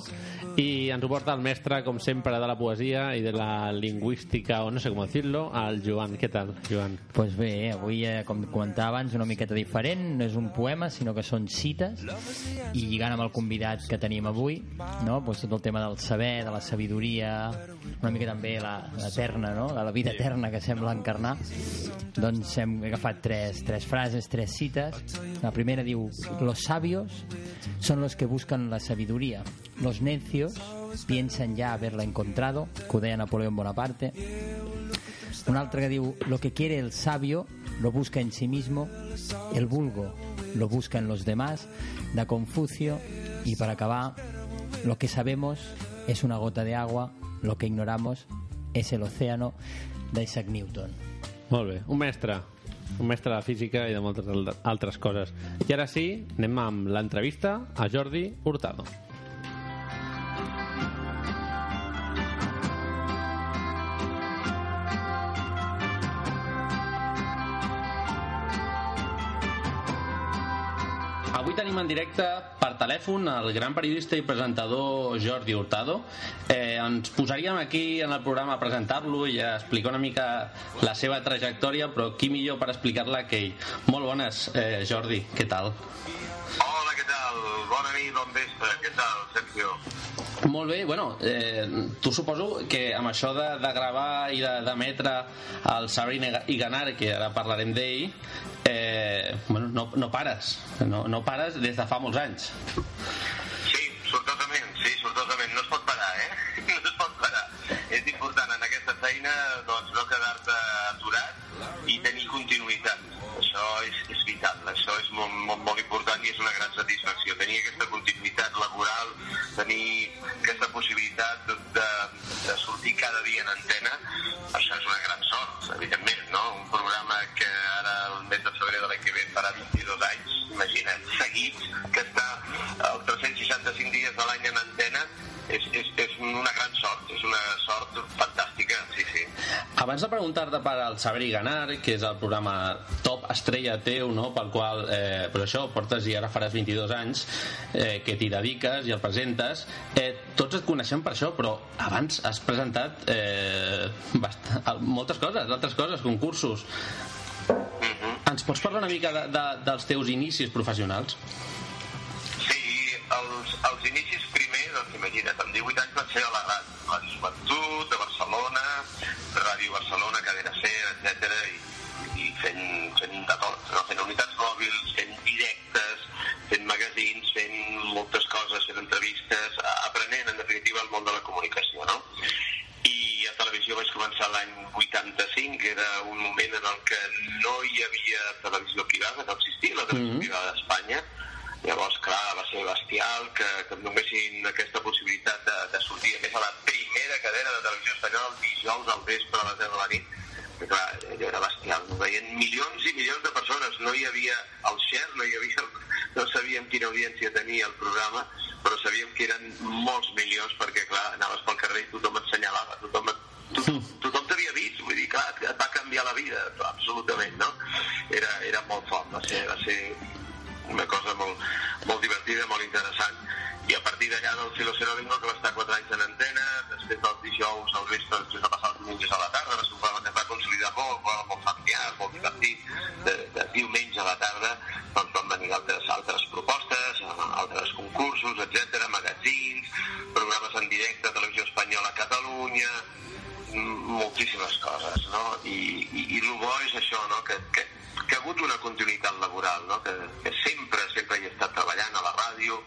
i ens ho porta el mestre, com sempre, de la poesia i de la lingüística, o no sé com dir-lo, el Joan. Què tal, Joan? Pues bé, avui, eh, com comentava abans, una miqueta diferent. No és un poema, sinó que són cites. I lligant amb el convidat que tenim avui, no? pues tot el tema del saber, de la sabidoria, una mica també la, l'eterna, no? de la vida eterna que sembla encarnar, doncs hem agafat tres, tres frases, tres cites. La primera diu, los sabios son los que buscan la sabiduría. Los necios piensan ya haberla encontrado, que ho Napoleón Bonaparte. Un altre que diu, lo que quiere el sabio lo busca en sí mismo, el vulgo lo busca en los demás, de Confucio. Y para acabar, lo que sabemos es una gota de agua, lo que ignoramos es el océano, d'Isaac Newton. Molt un mestre. Un mestre de física i de moltes al- altres coses. I ara sí, anem amb l'entrevista a Jordi Hurtado. Avui tenim en directe per telèfon el gran periodista i presentador Jordi Hurtado. Eh, ens posaríem aquí en el programa a presentar-lo i a explicar una mica la seva trajectòria, però qui millor per explicar-la que ell. Molt bones, eh, Jordi, què tal? Hola, què tal? Bona nit, bon vespre. Què tal, Sergio? Molt bé, bueno, eh, tu suposo que amb això de, de gravar i de- d'emetre el Saber i Ganar, que ara parlarem d'ell, eh, bueno, no, no pares, no, no pares des de fa molts anys. Sí, sortosament. Saber i Ganar, que és el programa top estrella teu, no? pel qual, eh, però això, portes i ara faràs 22 anys, eh, que t'hi dediques i el presentes, eh, tots et coneixem per això, però abans has presentat eh, bast moltes coses, altres coses, concursos. Ens pots parlar una mica de, de, dels teus inicis professionals? Sí, els, els inicis primer, doncs imagina't, amb 18 anys vaig ser a la ràdio, la en el que no hi havia televisió privada, no existia la televisió Mhm. privada d'Espanya, Llavors, clar, va ser bestial que, que em donessin aquesta possibilitat de, de sortir, a més, a la primera cadena de televisió espanyola el dijous al vespre a les 10 de la nit. I, clar, allò era bestial. Ho veien milions i milions de persones. No hi havia el share, no hi havia... No sabíem quina audiència tenia el programa, però sabíem que eren molts milions perquè, clar, anaves pel carrer i tothom et senyalava, tothom et tothom, tothom t'havia vist, clar, et va canviar la vida, absolutament, no? Era, era molt fort, va ser, va ser una cosa molt, molt divertida, molt interessant. I a partir d'allà del Filo Serolingo, que va estar 4 anys en antena, després dels dijous al vespre, després va passar els diumenges a la tarda, va ser un programa que es va consolidar molt, programa molt familiar, molt divertit, de, de diumenge a la tarda, doncs van venir altres, altres propostes, eh, altres concursos, etc, magazins, programes en directe, televisió espanyola a Catalunya, moltíssimes coses, no? I, i, i el bo és això, no? Que, que, que ha hagut una continuïtat laboral, no? Que, que sempre, sempre hi he estat treballant a la ràdio,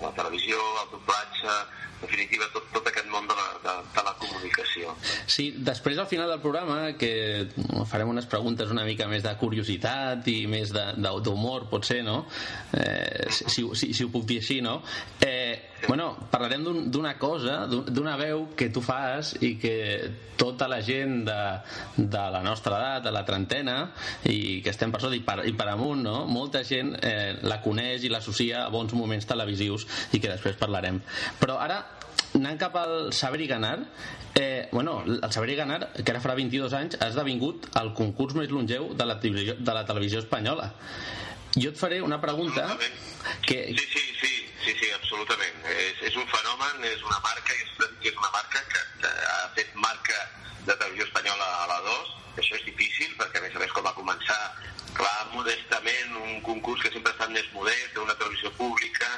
a la televisió, al doblatge, en definitiva tot, tot aquest món de la, de, de la comunicació. Sí, després al final del programa que farem unes preguntes una mica més de curiositat i més d'humor, potser, no? Eh, si, si, si ho puc dir així, no? Eh, bueno, parlarem d'un- d'una cosa, d'un- d'una veu que tu fas i que tota la gent de, de la nostra edat, de la trentena, i que estem per sota i per, i per amunt, no? Molta gent eh, la coneix i l'associa a bons moments televisius i que després parlarem. Però ara anant cap al Saber i Ganar eh, bueno, el Saber i Ganar que ara farà 22 anys ha esdevingut el concurs més longeu de la televisió, de la televisió espanyola jo et faré una pregunta que, Sí, sí, sí, sí, sí absolutament. És, és un fenomen, és una marca, és, és una marca que, que ha fet marca de televisió espanyola a la 2, que això és difícil, perquè a més a més com va començar, clar, modestament, un concurs que sempre estat més modest, d'una televisió pública,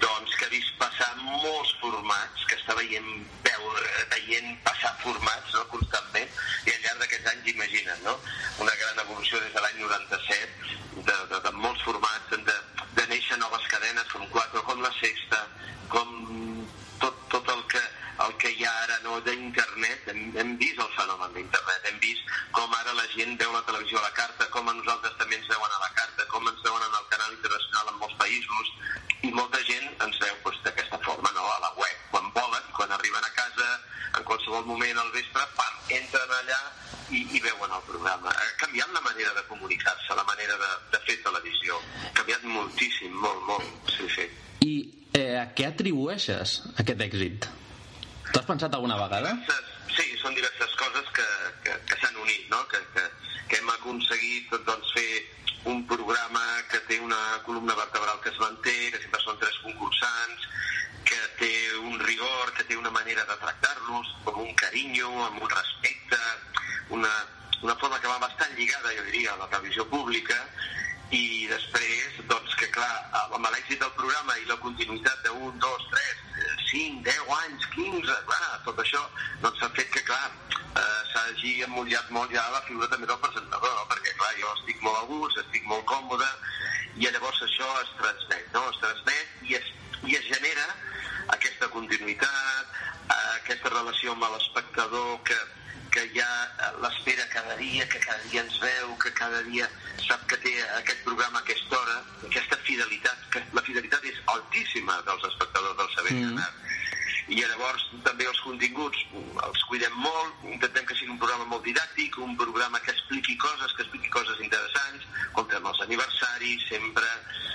doncs que ha vist passar molts formats, que està veient, veure, veient passar formats no, constantment, i al llarg d'aquests anys, imagina't, no? una gran evolució des de l'any 97, de, de, de molts formats, de, de néixer noves cadenes com 4, com la Sexta, com tot, tot el que el que hi ha ara no d'internet, hem, hem vist el fenomen d'internet, hem vist com ara la gent veu la televisió a la carta, com a nosaltres també ens veuen a la carta, com ens veuen en el canal internacional en molts països, i molta gent ens veu doncs, d'aquesta forma, no? a la web, quan volen, quan arriben a casa, en qualsevol moment al vespre, pam, entren allà i, i veuen el programa. Ha canviat la manera de comunicar-se, la manera de, de fer televisió. Ha canviat moltíssim, molt, molt, sí, sí. i eh, a què atribueixes aquest èxit? T'ho has pensat alguna vegada? Sí, són diverses coses que, que, que s'han unit, no? que, que, que hem aconseguit doncs, fer un programa que té una columna vertebral que es manté, que sempre són tres concursants, que té un rigor, que té una manera de tractar-los com un carinyo, amb un respecte, una, una forma que va bastant lligada, jo diria, a la televisió pública, i després, doncs, que clar, amb l'èxit del programa i la continuïtat 1, 2, 3, 5, 10 anys, 15, clar, tot això doncs ha fet que, clar, eh, s'hagi emmotllat molt ja la figura també del presentador, no? perquè, clar, jo estic molt a gust, estic molt còmode, i llavors això es transmet, no? Es transmet i es, i es genera aquesta continuïtat, eh, aquesta relació amb l'espectador que, que ja eh, l'espera cada dia, que cada dia ens veu, que cada dia sap que té aquest programa a aquesta hora, aquesta fidelitat, que la fidelitat és altíssima dels espectadors del Saber mm. I llavors també els continguts els cuidem molt, intentem que sigui un programa molt didàctic, un programa que expliqui coses, que expliqui coses interessants, com fem els aniversaris, sempre,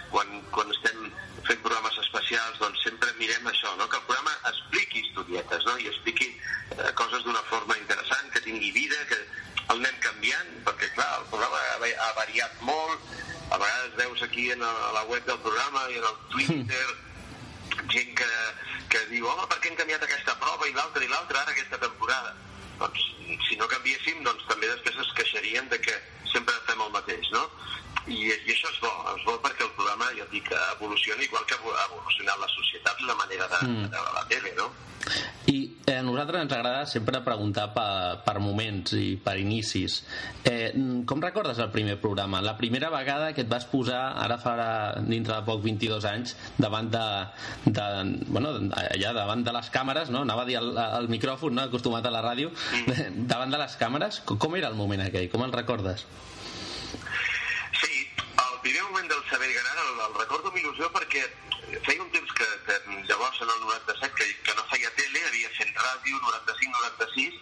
quan, quan estem fent programes especials, doncs sempre mirem això, no? que el programa expliqui historietes, no? i expliqui eh, coses d'una forma interessant, que tingui vida, que el anem canviant, perquè clar, el programa ha, va- ha variat molt, a vegades veus aquí en la, a la web del programa i en el Twitter gent que, que diu, home, per què hem canviat aquesta prova i l'altra i l'altra ara aquesta temporada? Doncs si no canviéssim, doncs també després es queixarien de que sempre fem el mateix, no? I, i això és bo, és bo perquè el programa, ja et dic, evoluciona igual que ha evolucionat la societat i la manera de, Mm. de la tele, no? I eh, a nosaltres ens agrada sempre preguntar per, per moments i per inicis. Eh, mm, com recordes el primer programa? La primera vegada que et vas posar, ara farà dintre de poc 22 anys, davant de, de bueno, allà davant de les càmeres, no? anava a dir al, al micròfon, no? acostumat a la ràdio, davant de les càmeres, com era el moment aquell? Com el recordes? Primer moment del saber ganar el, el recordo amb il·lusió perquè feia un temps que, que llavors en el 97 que, que no feia tele, havia fent ràdio 95-96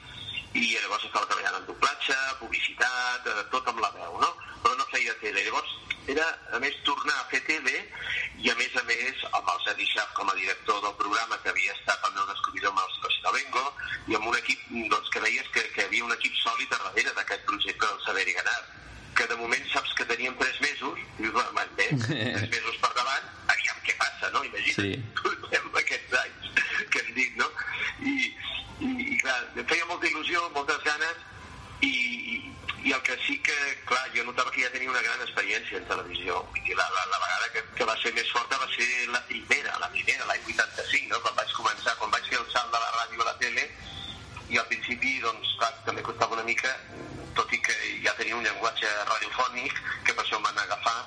i llavors estava treballant en doblatge, publicitat, eh, tot amb la veu, no? Però no feia tele. Llavors era, a més, tornar a fer tele i, a més a més, amb el Sergi Schaff com a director del programa, que havia estat el meu descobridor amb el Costa Bengo, i amb un equip doncs, que veies que, que havia un equip sòlid a darrere d'aquest projecte del Saber i Ganar que de moment saps que teníem tres mesos Dius, bueno, man, bé, tres mesos per davant, aviam què passa, no? Imagina't, Sí. portem aquests anys que hem dit, no? I, i, i clar, em feia molta il·lusió, moltes ganes, i, i, i el que sí que, clar, jo notava que ja tenia una gran experiència en televisió. Vull dir, la, la, la vegada que, que va ser més forta va ser la primera, la primera, l'any 85, no? quan vaig començar, quan vaig fer el salt de la ràdio a la tele, i al principi, doncs, clar, també costava una mica, tot i que ja tenia un llenguatge radiofònic, que per això em van agafar,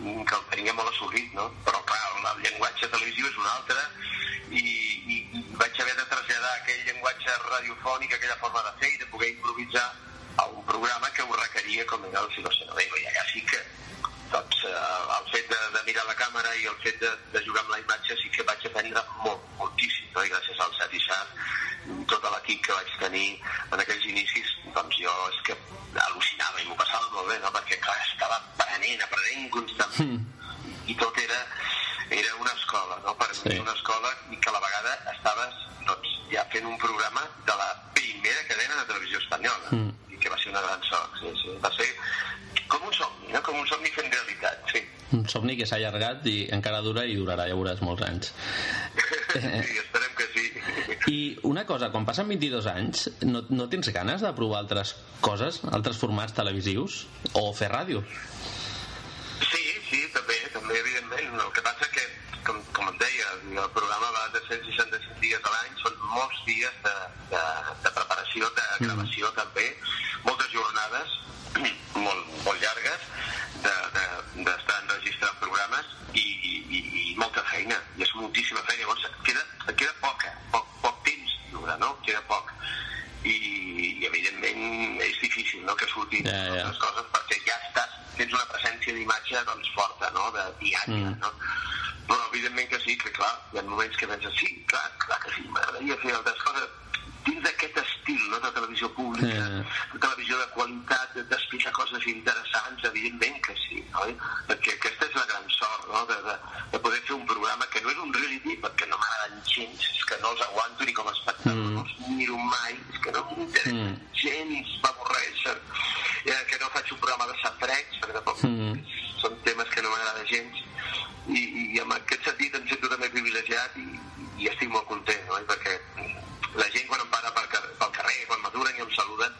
mm, que el tenia molt assolit, no? Però, clar, el, el llenguatge televisiu és un altre, i, i, i vaig haver de traslladar aquell llenguatge radiofònic, aquella forma de fer i de poder improvisar a un programa que ho requeria com era el Filoxeno Vega, i allà sí que doncs, eh, el fet de, de mirar la càmera i el fet de, de jugar amb la imatge sí que vaig aprendre molt, moltíssim, no? i gràcies al Sat i Sat, tot l'equip que vaig tenir en aquells inicis, doncs jo és que al·lucinava i m'ho passava molt bé, no? perquè clar, estava aprenent, aprenent constantment, i tot era, era una escola, no? per sí. mi una escola que a la vegada estaves doncs, ja fent un programa de la primera cadena de televisió espanyola, Mm. i que va ser una gran sort, sí, sí. va ser com un somni, no? com un somni fent realitat, sí. Un somni que s'ha allargat i encara dura i durarà, ja veuràs, molts anys. sí, esperem que sí. I una cosa, quan passen 22 anys, no, no tens ganes de provar altres coses, altres formats televisius? O fer ràdio? Sí, sí, també, també, evidentment. El que passa que, com, com et deia, el programa va de 165 dies a l'any, són molts dies de, de, de preparació, de gravació també, moltes jornades, molt, molt llargues, de, de, programes i, i, i molta feina, i és moltíssima feina. Llavors, queda, queda poca, poc, poc temps lliure, no? Queda poc. I, i evidentment és difícil no? que surtin Ja, ja. altres coses perquè ja estàs, tens una presència d'imatge doncs, forta, no? de diària, Mm. no? però evidentment que sí, que clar, hi ha moments que penses sí, clar, clar que sí, m'agradaria fer altres coses dins d'aquest estil no? de televisió pública, Eh. de televisió de qualitat, de- d'explicar coses interessants, evidentment que sí, oi? Perquè aquesta és la gran sort, no? de, de, de poder fer un programa que no és un reality, perquè no m'agraden gens, és que no els aguanto ni com a espectador, Mm. no els miro mai, és que no m'interessa Mm. gens, m'avorreixen. Eh, que no faig un programa de safareig, perquè tampoc Mm. són temes que no m'agrada gens, i, i en aquest sentit em sento també privilegiat i, i estic molt content, no? I perquè la gent quan em para pel carrer, pel carrer quan m'aturen i em saluden,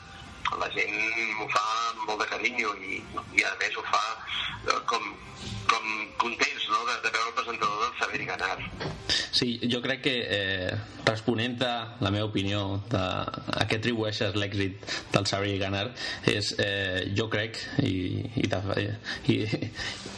la gent m'ho fa amb molt de carinyo i, i a més ho fa eh, com, com contents no? de, de veure el presentador del Saber Ganar. Sí, jo crec que eh, responent a la meva opinió de, a què atribueixes l'èxit del Saber i Ganar és, eh, jo crec i, i, i,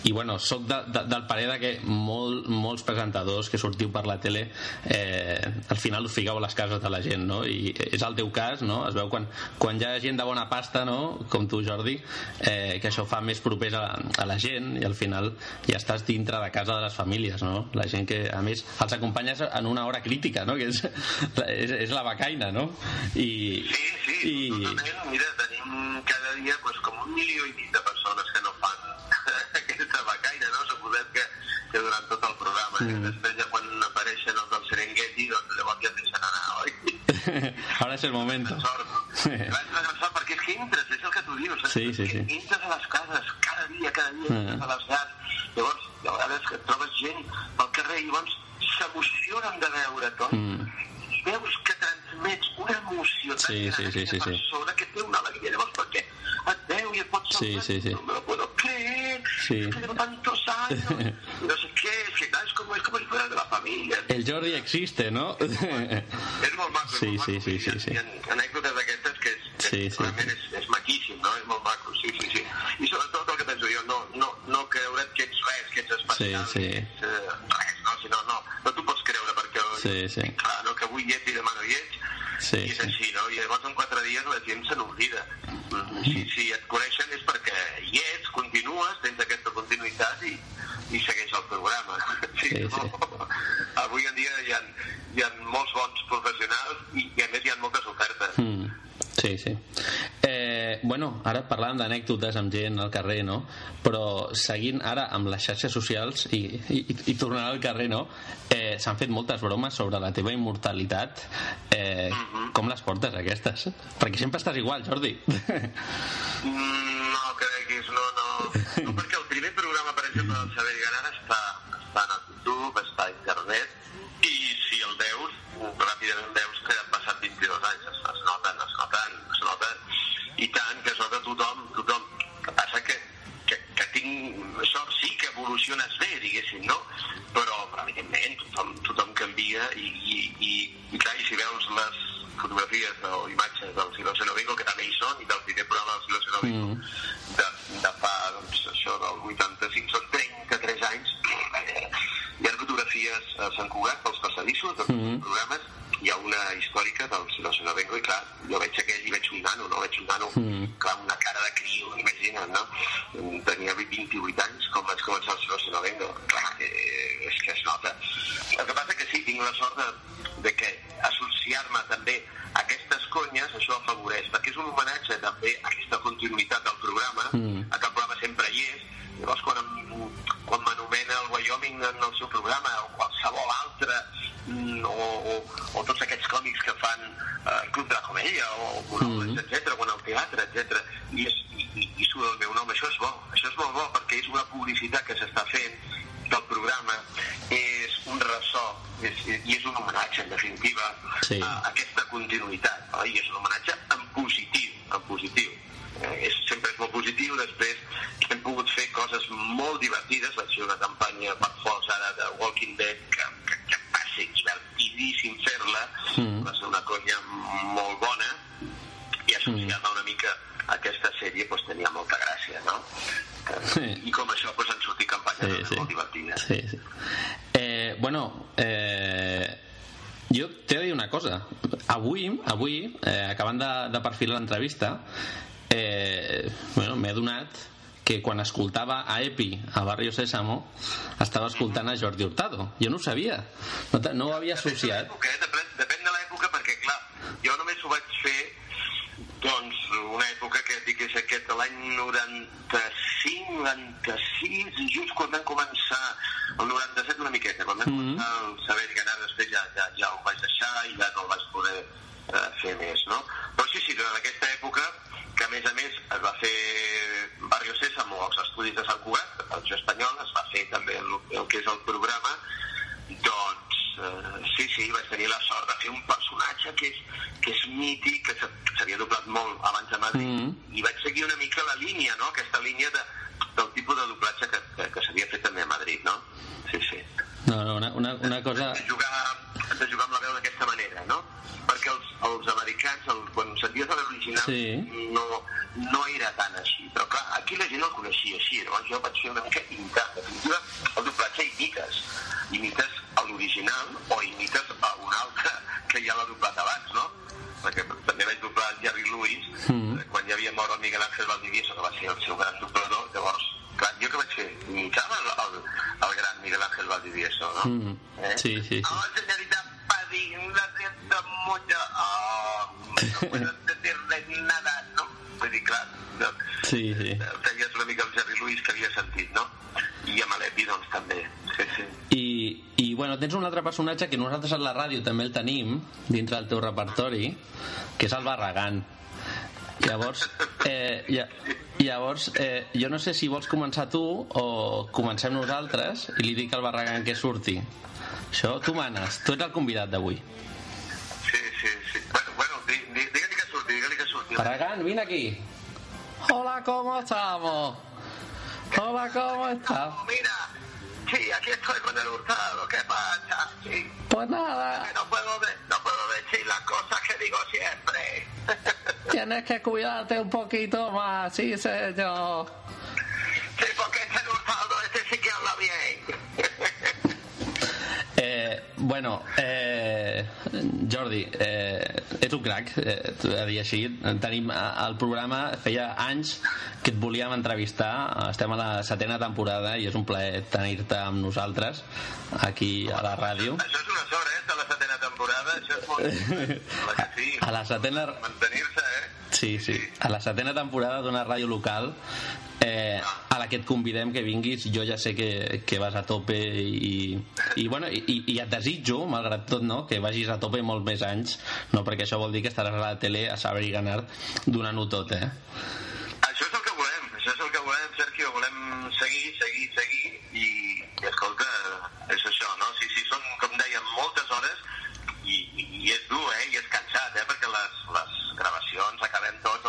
i bueno, soc de, de, del parer de que molt, molts presentadors que sortiu per la tele eh, al final us fiqueu a les cases de la gent no? i és el teu cas no? es veu quan, quan hi ha gent de bona pasta no? com tu Jordi eh, que això fa més propers a, a la gent i al final ja estàs dintre de casa de les famílies no? la gent que a més els acompanyes en una hora crítica no? que és, és, és la becaina no? i, Sí, sí, i totalment. Mira, tenim cada dia pues, com un milió i mig de persones que no fan que, durant tot el programa. Mm. Després ja quan apareixen els del Serengeti, doncs llavors ja et deixen anar, oi? ahora es el momento Sort. És una sort perquè és que entres, és el que tu dius. eh? Sí, sí, sí. Entres a les cases, cada dia, cada dia, Ah. entres a les llars. Llavors, de vegades que trobes gent pel carrer i llavors s'emocionen de veure't, oi? Mm. i veus que transmets una emoció tan Sí, sí, sí, sí, sí. persona que té una alegria llavors perquè et veu i et pot Sí, saludar sí, sí. no me lo puedo creer Sí. llevo tantos años no sé qué es que es como, es como si fuera de la familia el Jordi existe no? és molt maco és sí, molt sí, maco. sí, sí, sí. hi ha anècdotes d'aquestes que, és, que Sí, sí. realment és, és maquíssim no? és molt maco, sí, sí, sí i sobretot el que penso jo, no, no, no creure't que ets res, que ets especial Sí, sí. que ets eh, res, no? Si no, no, t'ho pots Sí, sí. clar, no, que avui ets i demà no ets Sí, i és sí. així, no? I llavors en quatre dies la gent se n'oblida. Mm, Si, si et coneixen és perquè hi ets, continues, tens aquesta continuïtat i, i segueix el programa. Sí, Sí, no? Avui en dia hi ha, hi ha molts bons professionals i, i a més hi ha moltes ofertes. Mm. Sí, sí. Eh, bueno, ara parlant d'anècdotes amb gent al carrer, no? Però seguint ara amb les xarxes socials i, i, i tornant al carrer, no? Eh, S'han fet moltes bromes sobre la teva immortalitat. Eh, Com les portes, aquestes? Perquè sempre estàs igual, Jordi. No creguis, no, no. No, perquè el primer programa, per YouTube, està a internet, i si el veus, ràpidament veus que han passat 22 anys, es, es noten, es noten, es noten, i tant que es nota tothom, tothom. El que passa que, que, que tinc sort sí que evoluciones bé, diguéssim, no? Però, evidentment, tothom, tothom canvia i, i, i, i clar, i si veus les fotografies o imatges del Silencio Novingo, que també hi són, i del primer programa del Silencio Novingo, de, de fa, doncs, això del 85, són 33 anys, hi ha fotografies a Sant Cugat, pels passadissos, de tots els programes, hi ha una històrica del Silencio Novingo, i clar, jo veig aquell i veig un nano, no? Veig un nano, clar, amb una cara de crio, imagina't, no? Tenia 28 anys quan vaig començar el Silencio Novingo. Clar, eh, és que es nota. El que passa que sí, tinc la sort de, de que associar-me també a aquestes conyes, això afavoreix, perquè és un homenatge també a aquesta continuïtat del programa, Mm. a que el programa sempre hi és, llavors quan, em- quan m'anomena el Wyoming en el seu programa o qualsevol altre mm, o, o, o tots aquests còmics que fan eh, Club de la Comèdia o Monòlegs, etc o en el teatre, etc i, és, i, i, i surt el meu nom, això és bo això és molt bo perquè és una publicitat que s'està fent del programa és un ressò és, i és un homenatge en definitiva Sí. a aquesta continuïtat oi? i és un homenatge en positiu en positiu eh, és, sempre és molt positiu després hem pogut coses molt divertides vaig fer una campanya per Fols ara de Walking Dead que, que, que va ser divertidíssim fer-la Mm. va ser una conya molt bona i associar-me una mica a aquesta sèrie doncs, tenia molta gràcia no? Sí. i com això doncs, han sortit campanyes Sí, també sí. molt divertides Sí, sí. Eh, bueno, eh, jo t'he de dir una cosa. Avui, avui eh, acabant de, de perfilar l'entrevista, eh, bueno, m'he adonat que quan escoltava a Epi a Barrio Sésamo estava escoltant a Jordi Hurtado. Jo no ho sabia, no, no ho havia associat. eh? depèn, depèn de l'època perquè clar, jo només ho vaig fer doncs una època que dic és aquest l'any 95 96 just quan vam començar el 97 una miqueta quan vam Mhm. començar el saber que anar després ja, ja, ja ho vaig deixar i ja no el vaig poder eh, fer més no? però sí, sí, durant aquesta època que a més a més es va fer Barrio Sésamo als estudis de Sant Cugat, a Televisió Espanyol, es va fer també el, el que és el programa, doncs eh, sí, sí, vaig tenir la sort de fer un personatge que és, que és mític, que s'ha- s'havia doblat molt abans a Madrid, Mhm. i vaig seguir una mica la línia, no?, aquesta línia de, del tipus de doblatge que, que, que s'havia fet també a Madrid, no? Sí, sí. No, no, una, una, una cosa... De jugar, de jugar amb la veu d'aquesta manera, no? Perquè els, els americans, el, quan senties l'original, Sí. no, no era tan així. Però clar, aquí la gent el coneixia així. Llavors jo vaig fer una mica imitar definitiva, el doblatge imites. Imites a l'original o imites a un altre que ja l'ha doblat abans, no? Perquè també vaig doblar el Jerry Lewis Mm. eh, quan ja havia mort el Miguel Ángel Valdivieso, que va ser el seu gran doblador. Llavors, clar, jo què vaig fer? Imitava el, el, el gran Miguel Ángel Mm. Sí, sí, sí. Oh, señorita Padín, la siento mucho. Oh, no puedo decirle nada, ¿no? Vull dir, clar, no, Sí, sí. feies una mica el Jerry Lewis que havia sentit, no? I amb l'Epi, doncs, també. Sí, sí. I, I, bueno, tens un altre personatge que nosaltres a la ràdio també el tenim dintre del teu repertori, que és el Barragán. Llavors, eh, lla- llavors eh, jo no sé si vols començar tu o comencem nosaltres i li dic al Barragán que surti. Això tu manes, tu ets el convidat d'avui. Sí, sí, sí. Bueno, bueno di, di, digue-li que surti, digue-li que surti. Barragán, vine aquí. Hola, ¿cómo estamos? Hola, ¿cómo estamos? Mira, sí, aquí estoy con el hurtado. ¿Qué pasa? Sí. Pues nada, no puedo, de- no puedo decir las cosas que digo siempre. Tienes que cuidarte un poquito más, sí, señor. Sí, porque hurtado, Eh, bueno, eh, Jordi, eh, ets un crac, eh, de dir així. Tenim el programa, feia anys que et volíem entrevistar, estem a la setena temporada i és un plaer tenir-te amb nosaltres aquí a la ràdio. Això és una sort, eh, de la setena temporada. Això és molt... Sí. A la setena... Mantenir-se, eh? Sí, sí. A la setena temporada d'una ràdio local eh, a la que et convidem que vinguis jo ja sé que, que vas a tope i, i, bueno, i, i et desitjo malgrat tot no, que vagis a tope molts més anys no, perquè això vol dir que estaràs a la tele a saber i ganar donant-ho tot eh? Això és el que volem, això és el que volem, Sergio. Volem seguir, seguir, seguir i, i escolta, és això, no? Sí, sí, són, com dèiem, moltes hores i, i, i és dur, eh? I és cansat, eh? Perquè les, les gravacions acabem tots,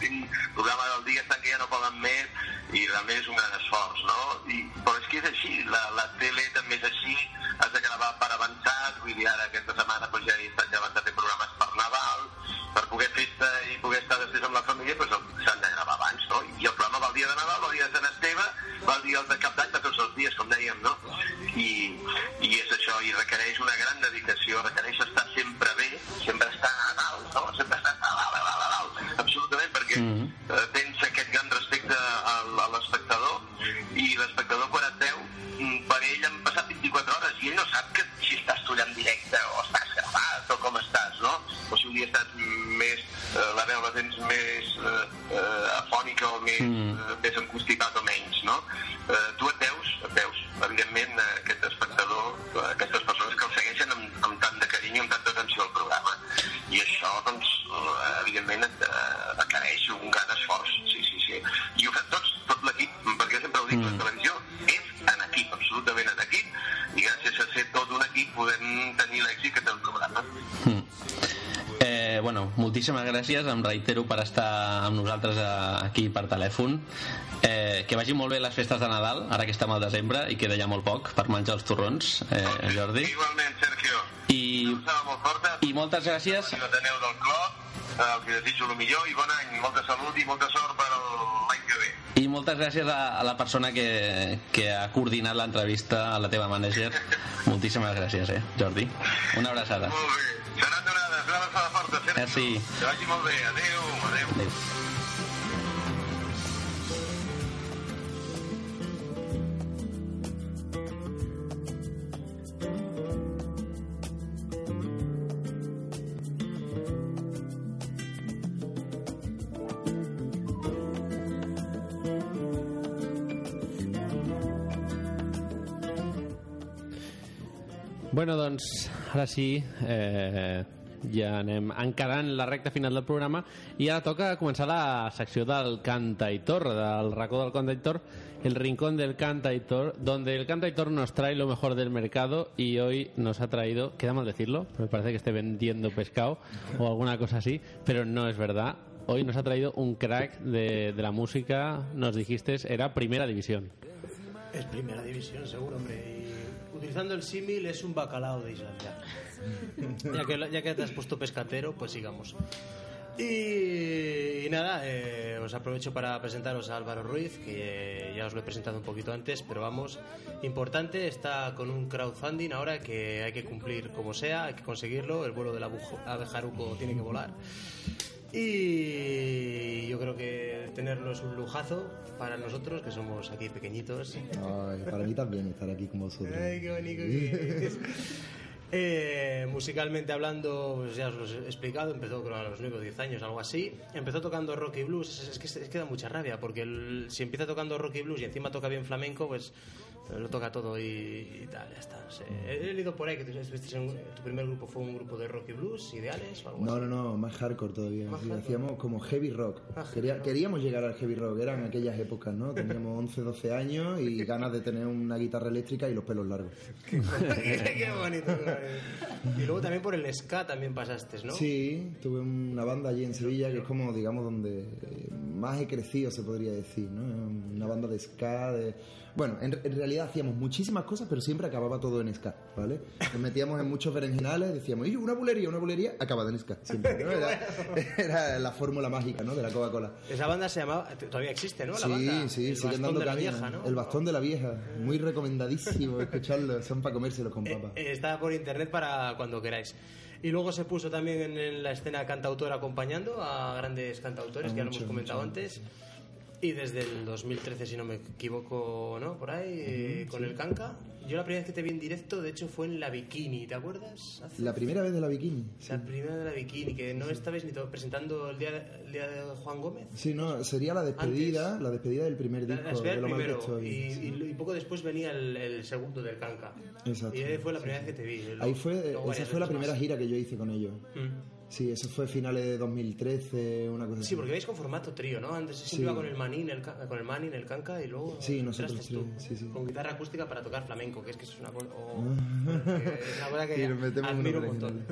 l'últim programa del dia estan que ja no poden més i realment és un gran esforç, no? I, però és que és així, la, la tele també és així, has de gravar per avançat, vull dir, ara aquesta setmana doncs, ja he estat llevant de fer programes per Nadal, per poder festa gràcies, em reitero per estar amb nosaltres eh, aquí per telèfon. Eh, que vagi molt bé les festes de Nadal, ara que estem al desembre i queda ja molt poc per menjar els torrons, eh, Jordi. Igualment, Sergio. I, molt forta. I moltes gràcies. I l'Ateneu del Clot, eh, els desitjo el millor i bon any, molta salut i molta sort per l'any que ve. I moltes gràcies a, a la persona que, que ha coordinat l'entrevista, a la teva mànager. Moltíssimes gràcies, eh, Jordi. Una abraçada. Molt bé. Bueno, doncs, ara sí, eh, ja anem encarant la recta final del programa i ara toca començar la secció del cantaitor, del racó del cantaitor, el rincón del cantaitor, donde el cantaitor nos trae lo mejor del mercado y hoy nos ha traído, queda mal decirlo, me parece que esté vendiendo pescado o alguna cosa así, pero no es verdad. Hoy nos ha traído un crack de, de la música, nos dijiste, era primera división. Es primera división, seguro, hombre. Y utilizando el símil, es un bacalao de Islandia. ya, que, ya que te has puesto pescatero, pues sigamos. Y, y nada, eh, os aprovecho para presentaros a Álvaro Ruiz, que ya os lo he presentado un poquito antes, pero vamos, importante, está con un crowdfunding ahora que hay que cumplir como sea, hay que conseguirlo, el vuelo del abejaruco tiene que volar. Y yo creo que tenerlo es un lujazo para nosotros, que somos aquí pequeñitos. Ay, para mí también estar aquí con vosotros. Ay, qué bonito que es. Eh, musicalmente hablando, pues ya os lo he explicado, empezó creo a los 9 o 10 años, algo así. Empezó tocando rock y blues, es, que, es que da mucha rabia, porque el- si empieza tocando rock y blues y encima toca bien flamenco, pues lo toca todo y, y tal, ya está. He, leído por ahí que tú, en tu primer grupo fue un grupo de rock y blues, ideales o algo No, así. no, no, más hardcore todavía. Más Sí, hardcore. hacíamos como heavy rock. Ah, Quería- rock. Queríamos llegar al heavy rock, eran aquellas épocas, ¿no? Teníamos 11, 12 años y ganas de tener una guitarra eléctrica y los pelos largos. qué bonito. Y luego también por el ska también pasaste, ¿no? Sí, tuve una banda allí en Sevilla que es como, digamos, donde más he crecido, se podría decir, ¿no? Una banda de ska, de... Bueno, en, en realidad hacíamos muchísimas cosas, pero siempre acababa todo en ska, ¿vale? Nos metíamos en muchos berenjenales, decíamos, "Y una bulería, una bulería, acababa en ska, siempre, ¿no? Era, era la fórmula mágica, ¿no? De la Coca-Cola. Esa banda se llamaba, todavía existe, ¿no? La Sí, banda. sí, El siguen Bastón dando de la caña. vieja, ¿no? El bastón de la vieja, muy recomendadísimo escucharlo, son para comérselos con papas. Eh, Está por internet para cuando queráis. Y luego se puso también en, en la escena cantautora acompañando a grandes cantautores, A que ya lo hemos comentado muchos. antes. Y desde el 2013, si no me equivoco, ¿no? Por ahí, eh, con sí. el Canca. Yo la primera vez que te vi en directo, de hecho, fue en la Bikini, ¿te acuerdas? Hace- La primera vez de la bikini. La primera de la Bikini, que no estabais ni presentando el día, de, el día de Juan Gómez. Sí, no, sería la despedida, la despedida del primer disco la de lo que primero estoy. y, sí. y- y poco después venía el, el segundo del Canca. Exacto. Y ahí fue la primera vez que te vi. Ahí fue, Luego esa fue la primera más. gira que yo hice con ellos. Mm. Sí, eso fue finales de 2013, una cosa así. Sí, porque vais con formato trío, ¿no? Antes siempre Sí. iba con el manín, el, con el manín, el canca y luego Sí, nosotros tú, sí, con guitarra acústica para tocar flamenco, que es que es una cosa, oh, es una cosa que admiro un montón.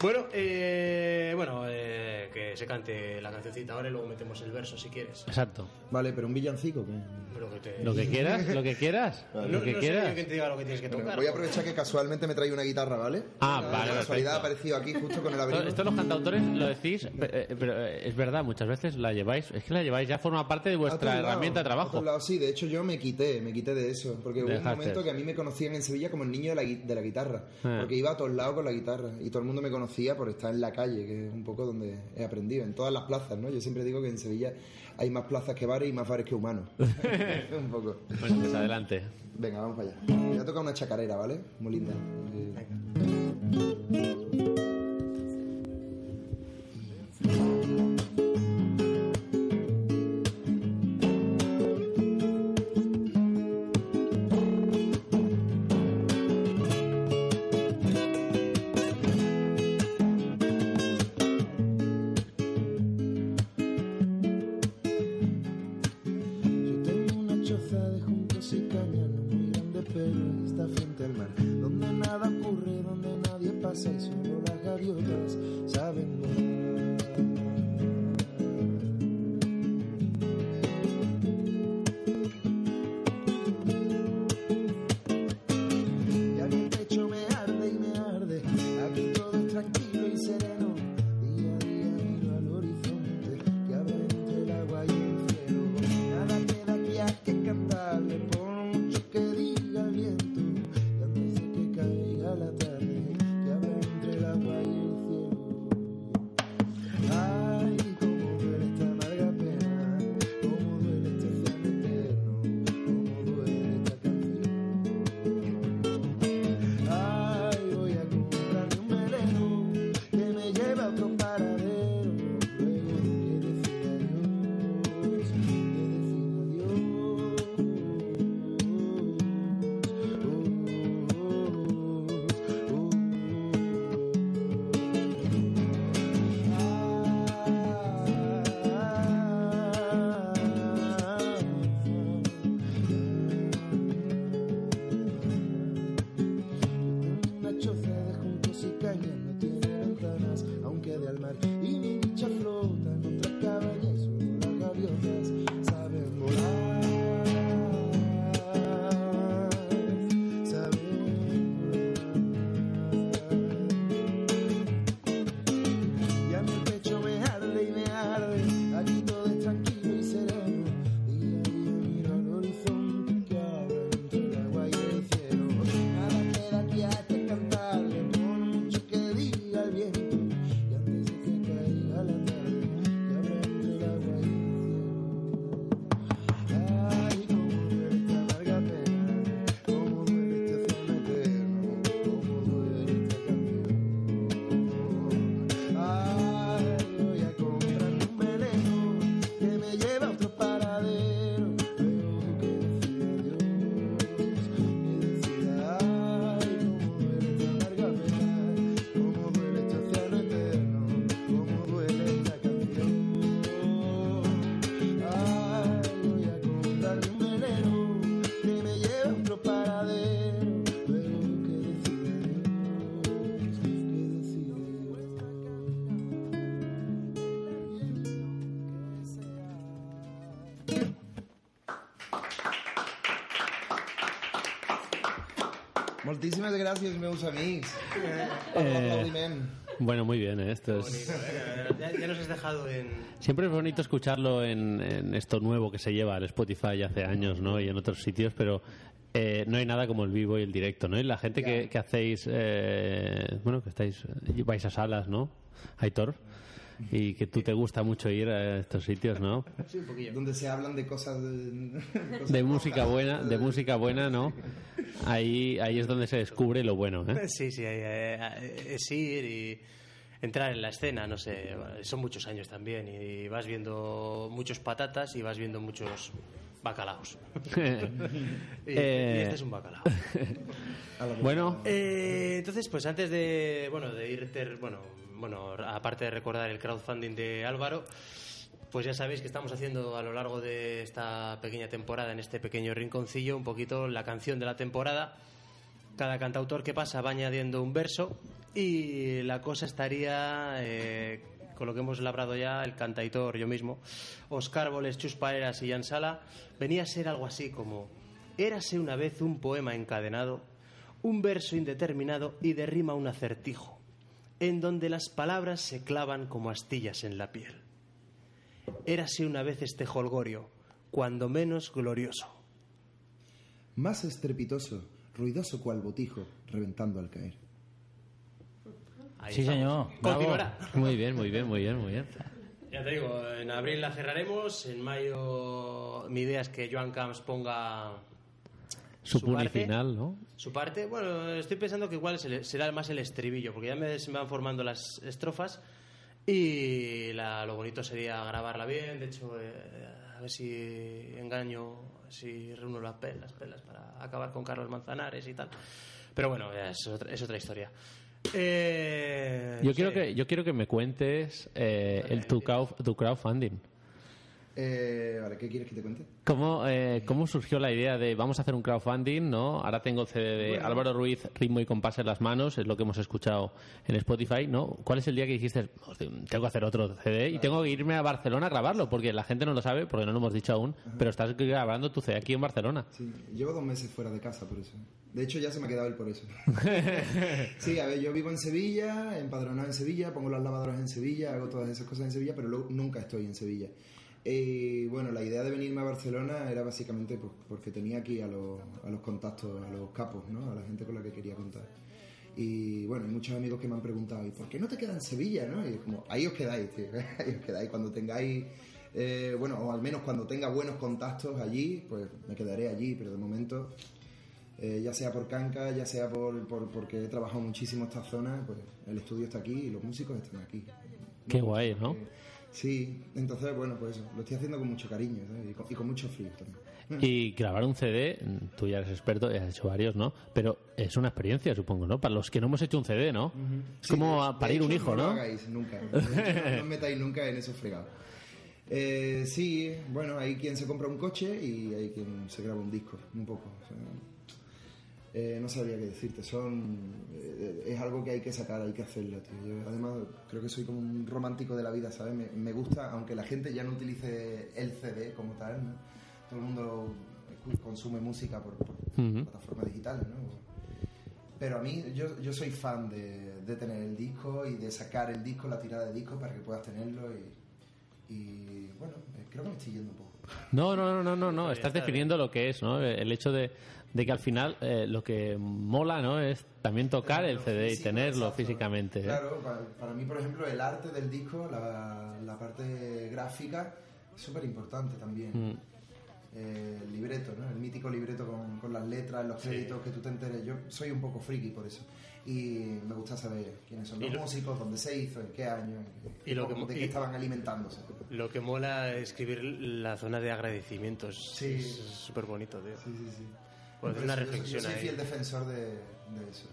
Bueno, eh, bueno, eh, que se cante la cancioncita ahora y luego metemos el verso si quieres. Exacto. Vale, pero un villancico. ¿qué? Pero que te- Lo que quieras, lo que quieras, Vale. No, lo que no quieras. quien te diga lo que tienes que Bueno, tocar. voy a aprovechar que casualmente me trae una guitarra, ¿vale? Ah, De vale, casualidad ha aparecido aquí justo con el Esto, abrigo. esto los cantautores lo decís, eh, pero eh, es verdad, muchas veces la lleváis, es que la lleváis ya forma parte de vuestra lados, herramienta de a trabajo. todos lados, sí, de hecho yo me quité, me quité de eso, porque hubo Dejaste. un momento que a mí me conocían en Sevilla como el niño de la, de la guitarra, Ah. porque iba a todos lados con la guitarra y todo el mundo me conocía por estar en la calle, que es un poco donde he aprendido, en todas las plazas, ¿no? Yo siempre digo que en Sevilla hay más plazas que bares y más bares que humanos. un poco. Bueno, pues adelante. Venga, vamos para allá. Voy a tocar una chacarera, ¿vale? Muy linda. Eh, Gràcies, meus amics. Eh. Bueno, muy bien, ¿eh? esto es... ¿eh? ya, ya nos has dejado en... Siempre es bonito escucharlo en, en esto nuevo que se lleva al Spotify hace años, ¿no? Y en otros sitios, pero eh, no hay nada como el vivo y el directo, ¿no? Y la gente que, que hacéis, eh, bueno, que estáis, vais a salas, ¿no? Aitor, y que tú te gusta mucho ir a estos sitios, ¿no? Sí, un poquillo. Donde se hablan de cosas... De, cosas De música rojas. buena, de música buena, ¿no? Ahí, ahí es donde se descubre lo bueno, ¿eh? Sí, sí, eh, es ir y entrar en la escena, no sé, bueno, son muchos años también y vas viendo muchos patatas y vas viendo muchos bacalaos. y, y Eh, este es un bacalao. Bueno, Eh, entonces, pues antes de, bueno, de ir, ter- bueno, bueno, aparte de recordar el crowdfunding de Álvaro, pues ya sabéis que estamos haciendo a lo largo de esta pequeña temporada, en este pequeño rinconcillo, un poquito la canción de la temporada. Cada cantautor que pasa va añadiendo un verso y la cosa estaría, eh, con lo que hemos labrado ya, el cantautor, yo mismo, Oscar Boles, Chus Pareras y Jan Sala, venía a ser algo así como Érase una vez un poema encadenado, un verso indeterminado y de rima un acertijo, en donde las palabras se clavan como astillas en la piel. Érase una vez este jolgorio, cuando menos glorioso. Más estrepitoso, ruidoso cual botijo, reventando al caer. Ahí Sí, estamos. señor. Bravo. Muy bien, muy bien, muy bien, muy bien. Ya te digo, en abril la cerraremos, en mayo mi idea es que Joan Camps ponga Su, Su parte. punifinal, ¿no? su parte. Bueno, estoy pensando que igual será más el estribillo, porque ya me, se me van formando las estrofas y la- lo bonito sería grabarla bien. De hecho, eh, a ver si engaño, si reúno las pelas, las pelas para acabar con Carlos Manzanares y tal. Pero bueno, es otra, es otra historia. Eh, Yo quiero que yo quiero que me cuentes eh, el tu crowdfunding. Eh, vale, ¿qué quieres que te cuente? ¿Cómo, eh, ¿Cómo surgió la idea de vamos a hacer un crowdfunding? ¿no? Ahora tengo el CD de Bueno. Álvaro Ruiz, Ritmo y Compás en las manos, es lo que hemos escuchado en Spotify. ¿no? ¿Cuál es el día que dijiste, "Hostia, tengo que hacer otro CD y tengo que irme a Barcelona a grabarlo? Porque la gente no lo sabe, porque no lo hemos dicho aún, pero estás grabando tu CD aquí en Barcelona. Sí, llevo dos meses fuera de casa por eso. De hecho, ya se me ha quedado el por eso. sí, a ver, yo vivo en Sevilla, empadronado en Sevilla, pongo las lavadoras en Sevilla, hago todas esas cosas en Sevilla, pero luego nunca estoy en Sevilla. Y bueno, la idea de venirme a Barcelona era básicamente pues, porque tenía aquí a los, a los contactos, a los capos, ¿no? A la gente con la que quería contar. Y bueno, hay muchos amigos que me han preguntado, ¿y por qué no te quedas en Sevilla, no? Y es como, ahí os quedáis, tío, ahí os quedáis. Cuando tengáis, eh, bueno, o al menos cuando tenga buenos contactos allí, pues me quedaré allí, pero de momento, eh, ya sea por canca, ya sea por, por- porque he trabajado muchísimo esta zona, pues el estudio está aquí y los músicos están aquí. Qué guay, ¿no? Sí, entonces, bueno, pues eso, lo estoy haciendo con mucho cariño ¿sabes? y, con, y con mucho frío también. Y grabar un CD, tú ya eres experto, ya has hecho varios, ¿no? Pero es una experiencia, supongo, ¿no? Para los que no hemos hecho un CD, ¿no? Es Sí, como parir un hijo, no ¿no? lo hagáis nunca. No, no os metáis nunca en esos fregados. Eh, sí, bueno, hay quien se compra un coche y hay quien se graba un disco, un poco. o sea, eh, no sabría qué decirte, son eh, es algo que hay que sacar, hay que hacerlo, tío. Yo, además, creo que soy como un romántico de la vida, ¿sabes? Me, me gusta, aunque la gente ya no utilice el CD como tal, ¿no? Todo el mundo consume música por, plataformas digitales, ¿no? Pero a mí, yo, yo soy fan de, de tener el disco y de sacar el disco, la tirada de disco para que puedas tenerlo y, y, bueno, eh, creo que me estoy yendo un poco. No, no, no, no, no, no. Estás definiendo lo que es, ¿no? El hecho de, de que al final eh, lo que mola, ¿no? Es también tocar el CD y tenerlo exacto. físicamente. ¿eh? Claro, para, para mí, por ejemplo, el arte del disco, la, la parte gráfica, es súper importante también. Mm. Eh, el libreto, ¿no? El mítico libreto con, con las letras, los Sí. créditos, que tú te enteres. Yo soy un poco friki por eso. Y me gusta saber quiénes son los lo- músicos, dónde se hizo, en qué año, Y lo que de qué estaban alimentándose. Lo que mola es escribir la zona de agradecimientos. Sí. Es súper bonito, tío. Sí, sí, sí. Pues una yo- reflexión Yo soy ahí. fiel defensor de, de eso.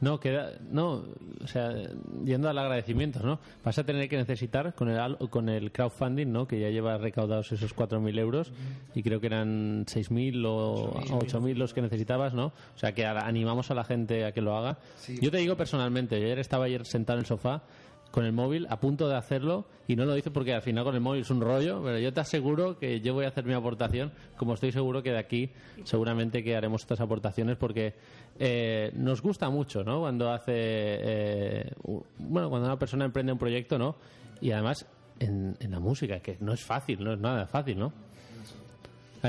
No, queda, no, o sea, yendo al agradecimiento, ¿no? Vas a tener que necesitar con el, al- con el crowdfunding, ¿no? Que ya lleva recaudados esos 4.000 euros y creo que eran 6.000 o 8.000 los que necesitabas, ¿no? O sea, que animamos a la gente a que lo haga. Sí. Yo te digo personalmente, yo ayer estaba ayer sentado en el sofá con el móvil a punto de hacerlo y no lo hice porque al final con el móvil es un rollo, pero yo te aseguro que yo voy a hacer mi aportación, como estoy seguro que de aquí seguramente que haremos otras aportaciones porque eh, nos gusta mucho, ¿no? Cuando hace, eh, bueno, cuando una persona emprende un proyecto, ¿no? Y además en, en la música, que no es fácil, no es nada fácil, ¿no?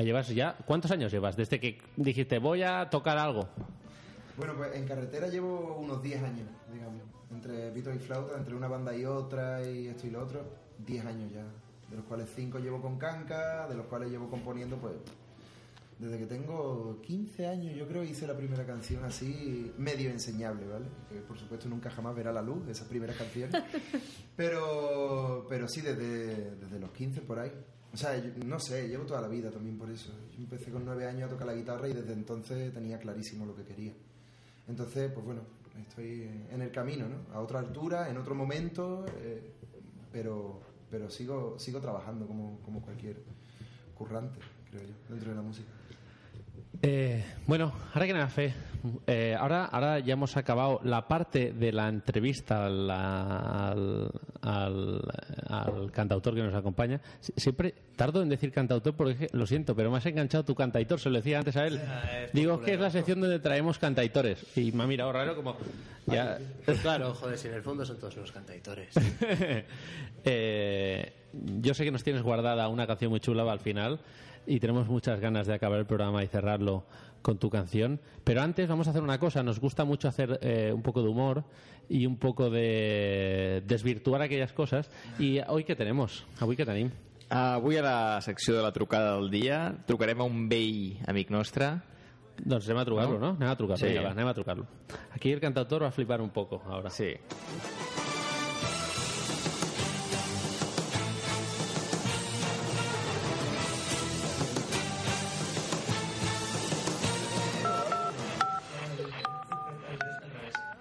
Llevas ya, ¿cuántos años llevas desde que dijiste voy a tocar algo? Bueno, pues en carretera llevo unos 10 años, digamos. Entre pito y flauta, entre una banda y otra y esto y lo otro, 10 años ya. De los cuales 5 llevo con canca, de los cuales llevo componiendo, pues. Desde que tengo 15 años, yo creo, hice la primera canción así, medio enseñable, ¿vale? Que por supuesto nunca jamás verá la luz, esas primeras canciones. Pero, pero sí, desde, desde los 15 por ahí. O sea, yo- no sé, llevo toda la vida también por eso. Yo empecé con 9 años a tocar la guitarra y desde entonces tenía clarísimo lo que quería. Entonces, pues bueno, estoy en el camino, ¿no? A otra altura, en otro momento, eh, pero, pero sigo, sigo trabajando como, como cualquier currante, creo yo, dentro de la música. Eh, bueno, ahora que nada, Fe, eh, ahora, ahora ya hemos acabado la parte de la entrevista al, al, al- al cantautor que nos acompaña. Sie- Siempre tardo en decir cantautor porque lo siento, pero me has enganchado tu cantautor, se lo decía antes a él. Digo que es la sección donde traemos cantautores y me ha mirado raro como... Ya, Claro, joder, si en el fondo son todos unos cantautores. Eh, yo sé que nos tienes guardada una canción muy chula al final y tenemos muchas ganas de acabar el programa y cerrarlo con tu canción. Pero antes vamos a hacer una cosa. Nos gusta mucho hacer eh, un poco de humor y un poco de desvirtuar aquellas cosas. ¿Y hoy qué tenemos? ¿Avui què tenim? Avui a la secció de la trucada del dia trucarem a un vell amic nostre. Doncs anem a trucar-lo, no? Anem a trucar-lo. Sí. Vinga, va, anem a trucar-lo. Aquí el cantautor va a flipar un poco ahora. Sí.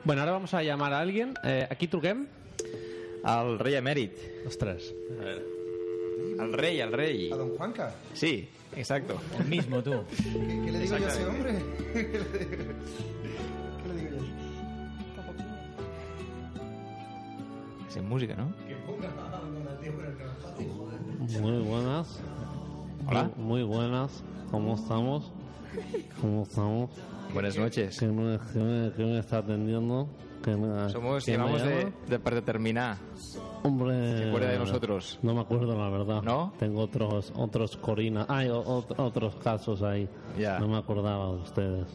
Bueno, ahora vamos a llamar a alguien. Eh, aquí truquem? El rei emèrit. Ostres. A veure. El rei, el rei. ¿A don Juanca? Sí, exacto. El mismo, tú. ¿Qué, qué le digo yo a ese hombre? ¿Qué le digo? ¿Qué le digo yo? Es en música, ¿no? Muy buenas. Hola. Muy buenas. ¿Cómo estamos? ¿Cómo estamos? Buenas noches. ¿Quién me, quién me- quién me está atendiendo? ¿Quién me- Somos, llamamos de, de para determinar. Hombre... ¿Se acuerda de nosotros? No me acuerdo, la verdad. ¿No? Tengo otros otros Corina. Hay otros casos ahí. Ya. No me acordaba de ustedes.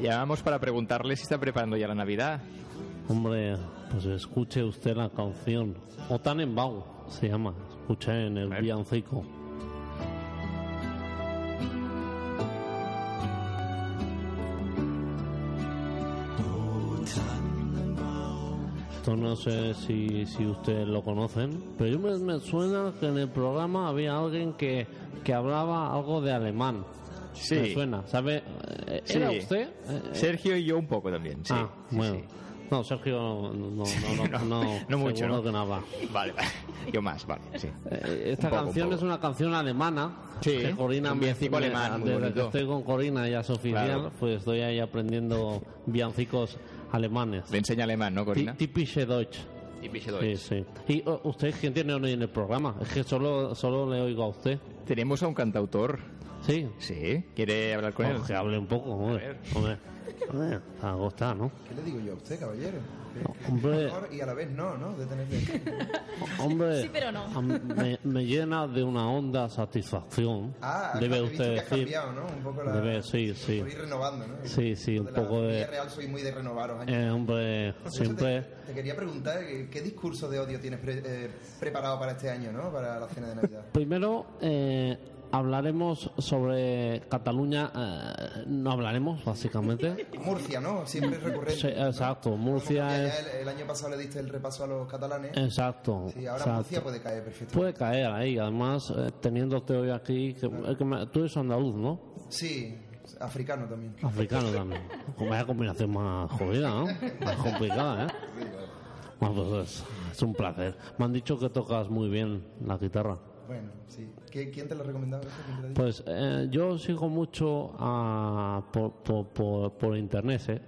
Llamamos para preguntarle si está preparando ya la Navidad. Hombre, pues escuche usted la canción. O Tannenbaum se llama. Escuché en el villancico. Esto no sé si, si ustedes lo conocen, pero yo me, me suena que en el programa había alguien que, que hablaba algo de alemán. Sí. Me suena, ¿sabe? Eh, ¿Era Sí. usted? Sergio y yo un poco también, sí. ah, Sí, bueno. sí. No, Sergio no, no, no, no, no, mucho, ¿no? que no va. Vale, vale. Yo más, vale, sí. Eh, esta poco, canción es una canción alemana. Sí, que Corina un villancico me- alemán, desde que estoy con Corina ya es oficial, Claro. pues estoy ahí aprendiendo villancicos alemanes. Le enseña alemán, ¿no, Corina? Typische Deutsch. Typische Sí, Deutsch. sí. ¿Y oh, usted quién tiene hoy en el programa? Es que solo, solo le oigo a usted. Tenemos a un cantautor. Sí. Sí, ¿quiere hablar con él? Que hable un poco, hombre. ver. Hombre, hombre, algo está, ¿no? ¿Qué le digo yo a usted, caballero? Que- que hombre. mejor y a la vez no, ¿no? De tenerle aquí. Hombre, Sí, pero no. me, me llena de una honda satisfacción. Ah, debe he visto usted que decir. cambiado, ¿no? Un poco la... Debe, sí, sí. Ir renovando, ¿no? Sí, sí, un de poco la de- real soy muy de renovaros. Eh, hombre, siempre. Te, te quería preguntar, ¿qué, qué discurso de odio tienes pre- eh, preparado para este año, ¿no? Para la cena de Navidad. Primero eh, hablaremos sobre Cataluña. eh, no hablaremos, básicamente. Murcia, ¿no? Siempre es recurrente. Sí, exacto. Murcia que ya es. el, el año pasado le diste el repaso a los catalanes. Exacto. Sí, ahora exacto. Murcia puede caer perfectamente. Puede caer ahí, además, eh, teniéndote hoy aquí. que- es que me- tú eres andaluz, ¿no? Sí, africano también. Africano también. Vaya combinación más jodida, ¿no? Más complicada, ¿eh? Bueno, pues es, es un placer. Me han dicho que tocas muy bien la guitarra. Bueno, sí. ¿Qui- ¿Quién te lo dicho? Pues eh, yo sigo mucho a- por, por, por, por internet, ¿eh?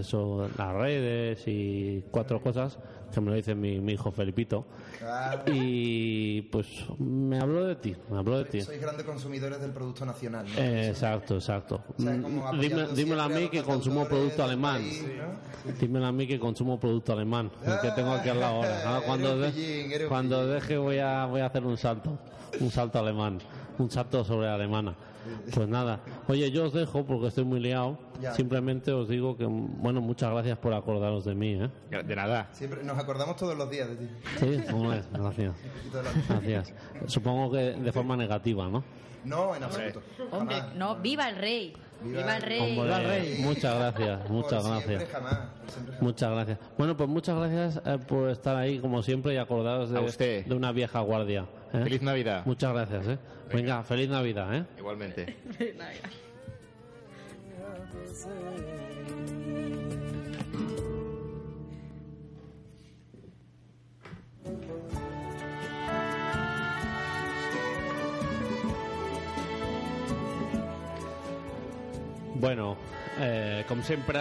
Eso, las redes y cuatro cosas que me lo dice mi, mi hijo Felipito. Claro. Y pues me habló de ti, me habló de ti. Sois grandes consumidores del producto nacional, ¿no? Eh, exacto, exacto. O sea, como apoyando Dime, dímelo a mí que consumo producto alemán. país, ¿no? Dímelo a mí que consumo producto alemán, el que tengo aquí al lado ahora. Ahora cuando, de- pillín, cuando deje voy a, voy a hacer un salto, un salto alemán, un salto sobre alemana. Pues nada, oye, yo os dejo porque estoy muy liado. Ya. Simplemente os digo que, bueno, muchas gracias por acordaros de mí, ¿eh? De nada. Siempre nos acordamos todos los días de ti. Sí, hombre, gracias. Gracias. Supongo que de forma negativa, ¿no? No, en absoluto. Hombre, Jamás. no, viva el rey. Viva Viva, el el rey. Muchas gracias, Por muchas siempre, gracias. jamás. por siempre, jamás. Muchas gracias. Bueno, pues muchas gracias eh, por estar ahí, como siempre, y acordaros de, A usted. de una vieja guardia. ¿Eh? Feliz Navidad. Muchas gracias, ¿eh? Venga, feliz Navidad, ¿eh? Igualmente. feliz Navidad. Bueno, eh, com sempre,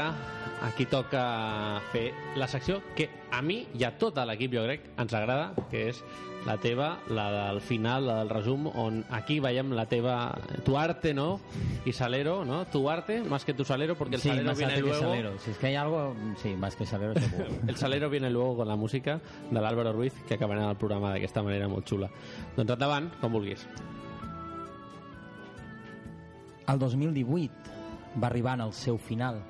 aquí toca fer la secció que a mi i a tot l'equip, jo crec, ens agrada, que és la teva, la del final, la del resum, on aquí veiem la teva, tu arte, ¿no? Y salero, ¿no? Tu arte, más que tu salero, porque el sí, salero más viene arte que luego... salero. Si es que hay algo, sí, más que salero seguro. El salero viene luego con la música de l'Àlvaro Ruiz, que acabarà el programa d'aquesta manera molt xula. Doncs endavant, com vulguis. El 2018 va arribant al seu final.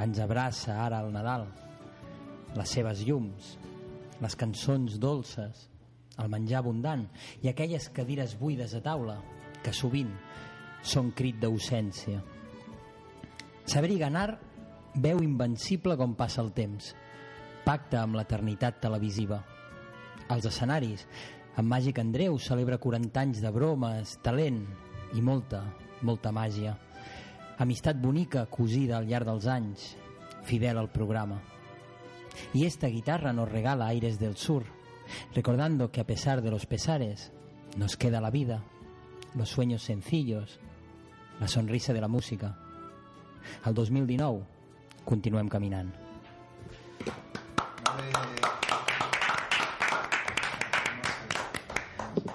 Ens abraça ara el Nadal. Les seves llums, les cançons dolces, el menjar abundant i aquelles cadires buides a taula que sovint són crit d'ausència. Saber i ganar veu invencible com passa el temps. Pacta amb l'eternitat televisiva. Els escenaris, en Màgic Andreu celebra 40 anys de bromes, talent i molta, molta màgia. Amistat bonica cosida al llarg dels anys, fidel al programa. Y esta guitarra nos regala aires del sur, recordando que a pesar de los pesares, nos queda la vida, los sueños sencillos, la sonrisa de la música. Al 2019 continuem caminant.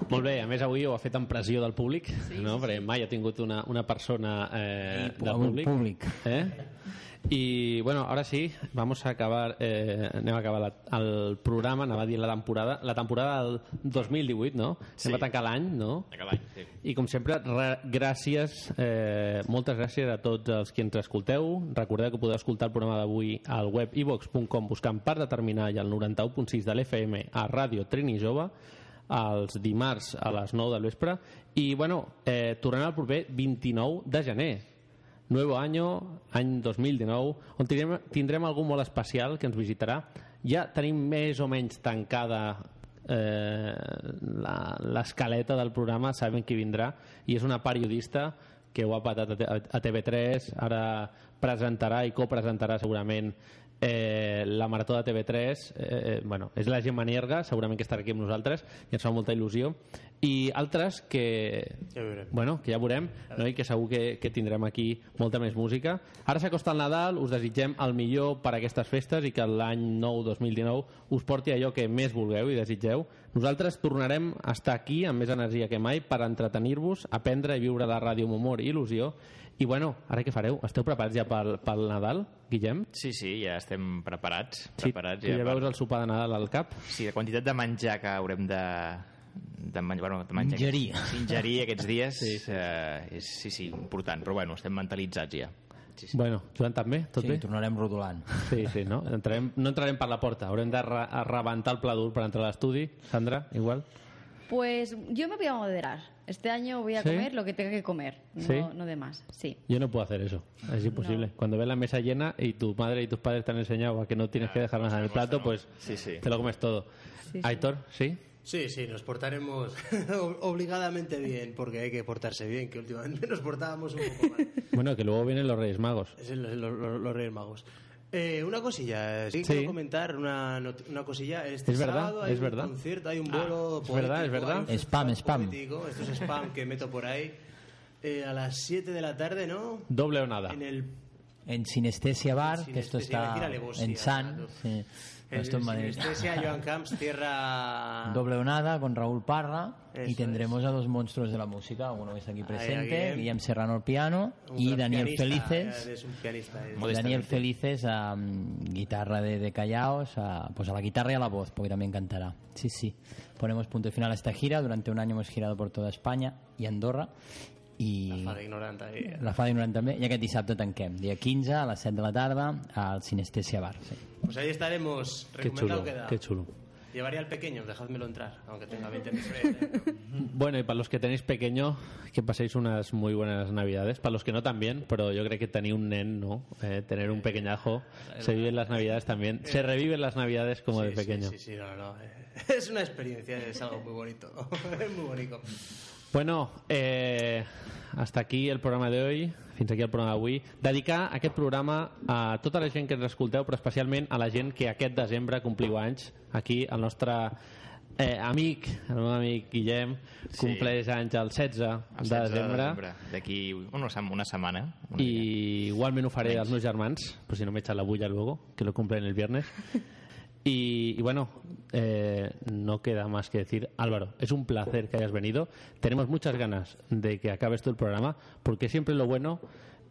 Molt bé, a més avui ho ha fet amb pressió del públic, sí, no? perquè mai ha tingut una, una persona eh, I del un públic. públic. Eh? Y bueno, ahora sí, vamos a acabar, eh, anem a acabar la, el programa, anava a dir la temporada, la temporada del 2018, no? Sí. Anem a tancar l'any, no? Tancar l'any, sí. I com sempre, re, gràcies, eh, moltes gràcies a tots els que ens escolteu. Recordeu que podeu escoltar el programa d'avui al web ivox.com buscant per determinar i al 91.6 de l'FM a Ràdio Trini Jove els dimarts a les 9 del vespre i bueno, eh, tornarem el proper 29 de gener Nuevo año, any 2019, on tindrem, tindrem algú molt especial que ens visitarà. Ja tenim més o menys tancada eh, l'escaleta del programa, sabem qui vindrà, i és una periodista que ho ha patat a, T- a TV3, ara presentarà i copresentarà segurament eh, la Marató de TV3 eh, bueno, és la Gemma Nierga segurament que estarà aquí amb nosaltres i ens fa molta il·lusió i altres que Ja veurem. bueno, que ja veurem no? i que segur que, que tindrem aquí molta més música ara s'acosta el Nadal, us desitgem el millor per a aquestes festes i que l'any nou 2019 us porti allò que més vulgueu i desitgeu nosaltres tornarem a estar aquí amb més energia que mai per entretenir-vos, aprendre i viure la ràdio amb humor i il·lusió i bueno, ara què fareu? Esteu preparats ja pel, pel Nadal, Guillem? Sí, sí, ja estem preparats. Sí, preparats tu ja veus el sopar de Nadal al cap? Sí, la quantitat de menjar que haurem de, de, menjar, bueno, de menjar Ingerir. Aquests, ingerir aquests dies sí. Eh, és sí, sí, important, però bueno, estem mentalitzats ja. Sí, sí. Bueno, Joan també? Tot Sí, bé? tornarem rodolant. Sí, sí, no? Entrarem, no entrarem per la porta, haurem de re a rebentar el pla dur per entrar a l'estudi. Sandra, igual? Pues yo me voy a moderar. Este año voy a ¿Sí? comer lo que tenga que comer, no, ¿Sí? no de más. Sí. Yo no puedo hacer eso, es imposible. Cuando ves la mesa llena y tu madre y tus padres te han enseñado a que no tienes que dejar nada en el plato, pues Sí, sí. te lo comes todo. Sí, sí. Aitor, ¿sí? Sí, sí, nos portaremos ob- obligadamente bien, porque hay que portarse bien, que últimamente nos portábamos un poco mal. Bueno, que luego vienen los Reyes Magos. Es el- lo- lo- los Reyes Magos. Eh, una cosilla, sí, Sí. quiero comentar una, una cosilla. Este Es verdad, sábado hay es un verdad. concierto, hay un Ah, vuelo es verdad, es verdad. hay un Spam, spam. poético, Esto es spam que meto por ahí. Eh, a las 7 de la tarde, ¿no? Doble o nada. En el En Sinestesia Bar, que esto Sinestesia, iba a está en San. claro. sí. Esto en Madrid. Sinestesia, Joan Camps, tierra... Doble Onada con Raúl Parra Eso y tendremos a dos monstruos de la música, uno que está aquí presente, Guillem. Guillem Serrano al piano Un y Daniel pianista, Felices. eh, Es un pianista. es- Daniel Felices a mm, guitarra de, de Callaos, a, pues a la guitarra y a la voz, porque también cantará. Sí, sí. Ponemos punto final a esta gira. Durante un año hemos girado por toda España y Andorra. I La fa d'ignorant, eh? la fa d'ignorant també. I aquest dissabte tanquem. Dia 15 a les 7 de la tarda al Sinestesia Bar. Sí. Pues ahí estaremos. Qué Recomendado chulo, queda. qué chulo. Llevaría al pequeño, dejádmelo entrar, aunque tenga 20 metros. ¿eh? Bueno, y para los que tenéis pequeño, que paséis unas muy buenas navidades. Para los que no también, pero yo creo que tener un nen, ¿no? Eh, tener un pequeñajo, se viven las navidades también. Se reviven las navidades como de Sí, sí, pequeño. Sí, sí, no, no. eh, Es una experiencia, es algo muy bonito. Es muy bonito. Bueno, eh, hasta aquí el programa d'avui, fins aquí el programa d'avui. Dedicar aquest programa a tota la gent que ens escolteu, però especialment a la gent que aquest desembre compliu anys aquí al nostre eh, amic, el meu amic Guillem, Sí. compleix anys el 16 El de 16 de desembre. D'aquí una, una setmana. Y igualment ho faré als meus germans, pues si no me echan la bulla luego, que lo cumplen el viernes. Y, y bueno, eh, no queda más que decir, Álvaro, es un placer que hayas venido. Tenemos muchas ganas de que acabes tú el programa, porque siempre lo bueno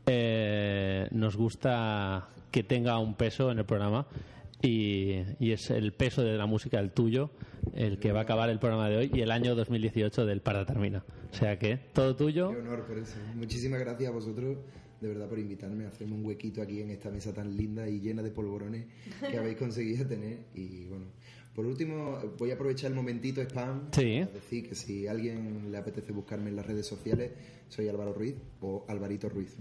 eh, nos gusta que tenga un peso en el programa. Y, es el peso de la música, el tuyo, el que va a acabar el programa de hoy y el año 2018 del Para Termina. O sea que todo tuyo. Qué honor por. Muchísimas gracias a vosotros, de verdad, por invitarme a hacerme un huequito aquí en esta mesa tan linda y llena de polvorones que habéis conseguido tener. Y bueno, por último, voy a aprovechar el momentito spam Sí. para decir que si a alguien le apetece buscarme en las redes sociales, soy Álvaro Ruiz o Alvarito Ruiz.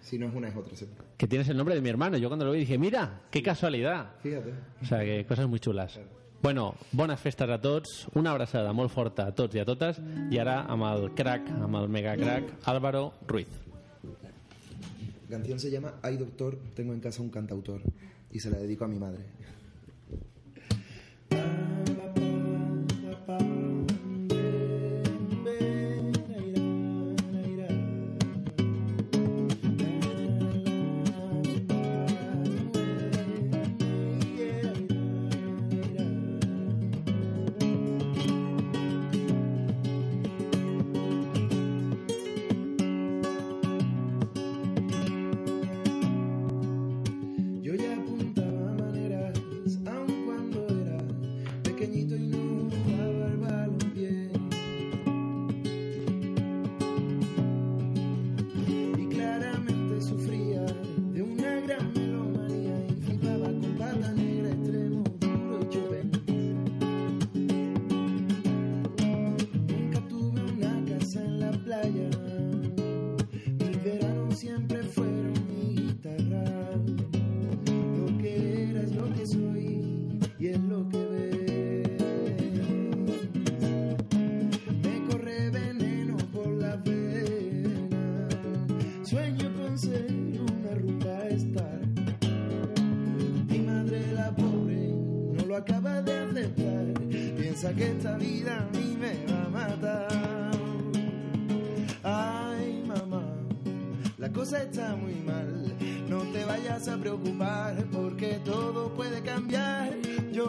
Si no es una, es otra, seguro. que tienes el nombre de mi hermano. Yo cuando lo vi dije, mira, qué casualidad. Fíjate. O sea, que coses muy xules. Bueno, bones festes a tots, una abraçada molt forta a tots i a totes, i ara amb el crack, amb el mega crack, Álvaro Ruiz. La canción se llama Ay Doctor, tengo en casa un cantautor y se la dedico a mi madre.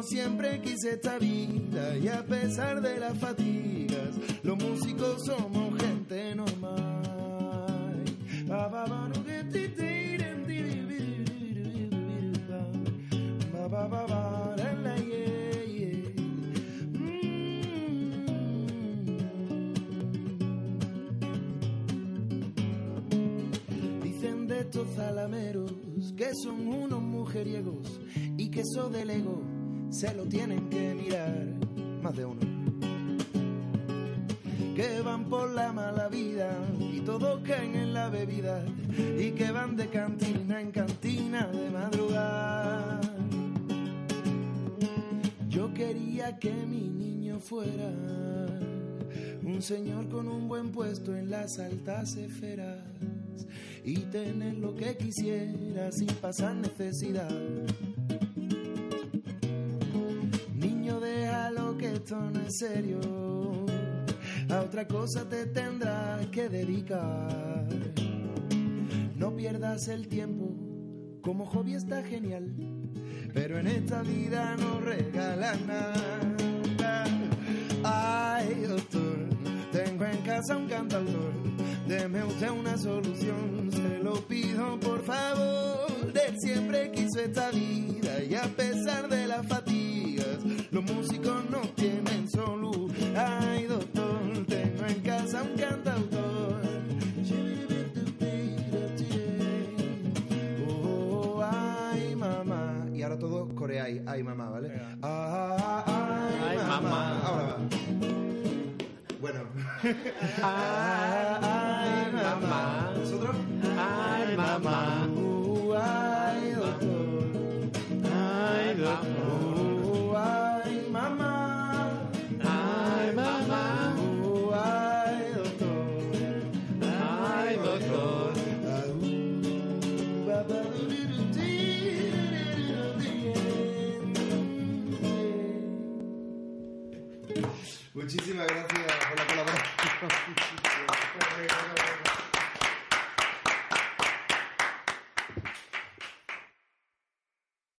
Siempre quise esta vida y a pesar de las fatigas, los músicos somos gente normal. Dicen de estos zalameros que son unos mujeriegos y que eso del ego se lo tienen que mirar más de uno. Que van por la mala vida y todos caen en la bebida y que van de cantina en cantina de madrugada. Yo quería que mi niño fuera un señor con un buen puesto en las altas esferas y tener lo que quisiera sin pasar necesidad. No es serio, a otra cosa te tendrás que dedicar. No pierdas el tiempo, como hobby está genial, pero en esta vida no regalan nada. Ay, doctor, tengo en casa un cantautor. Deme usted una solución, se lo pido por favor. Él siempre quiso esta vida y a pesar de las fatigas, los músicos no tienen solu. Ay, doctor, tengo en casa un cantautor. Oh, ay, mamá. Y ahora todos coreáis, ay, mamá, ¿vale? Ah, ay, mamá. Ahora va. Bueno. ay, mamá. ¿Nosotros? Ay, mamá.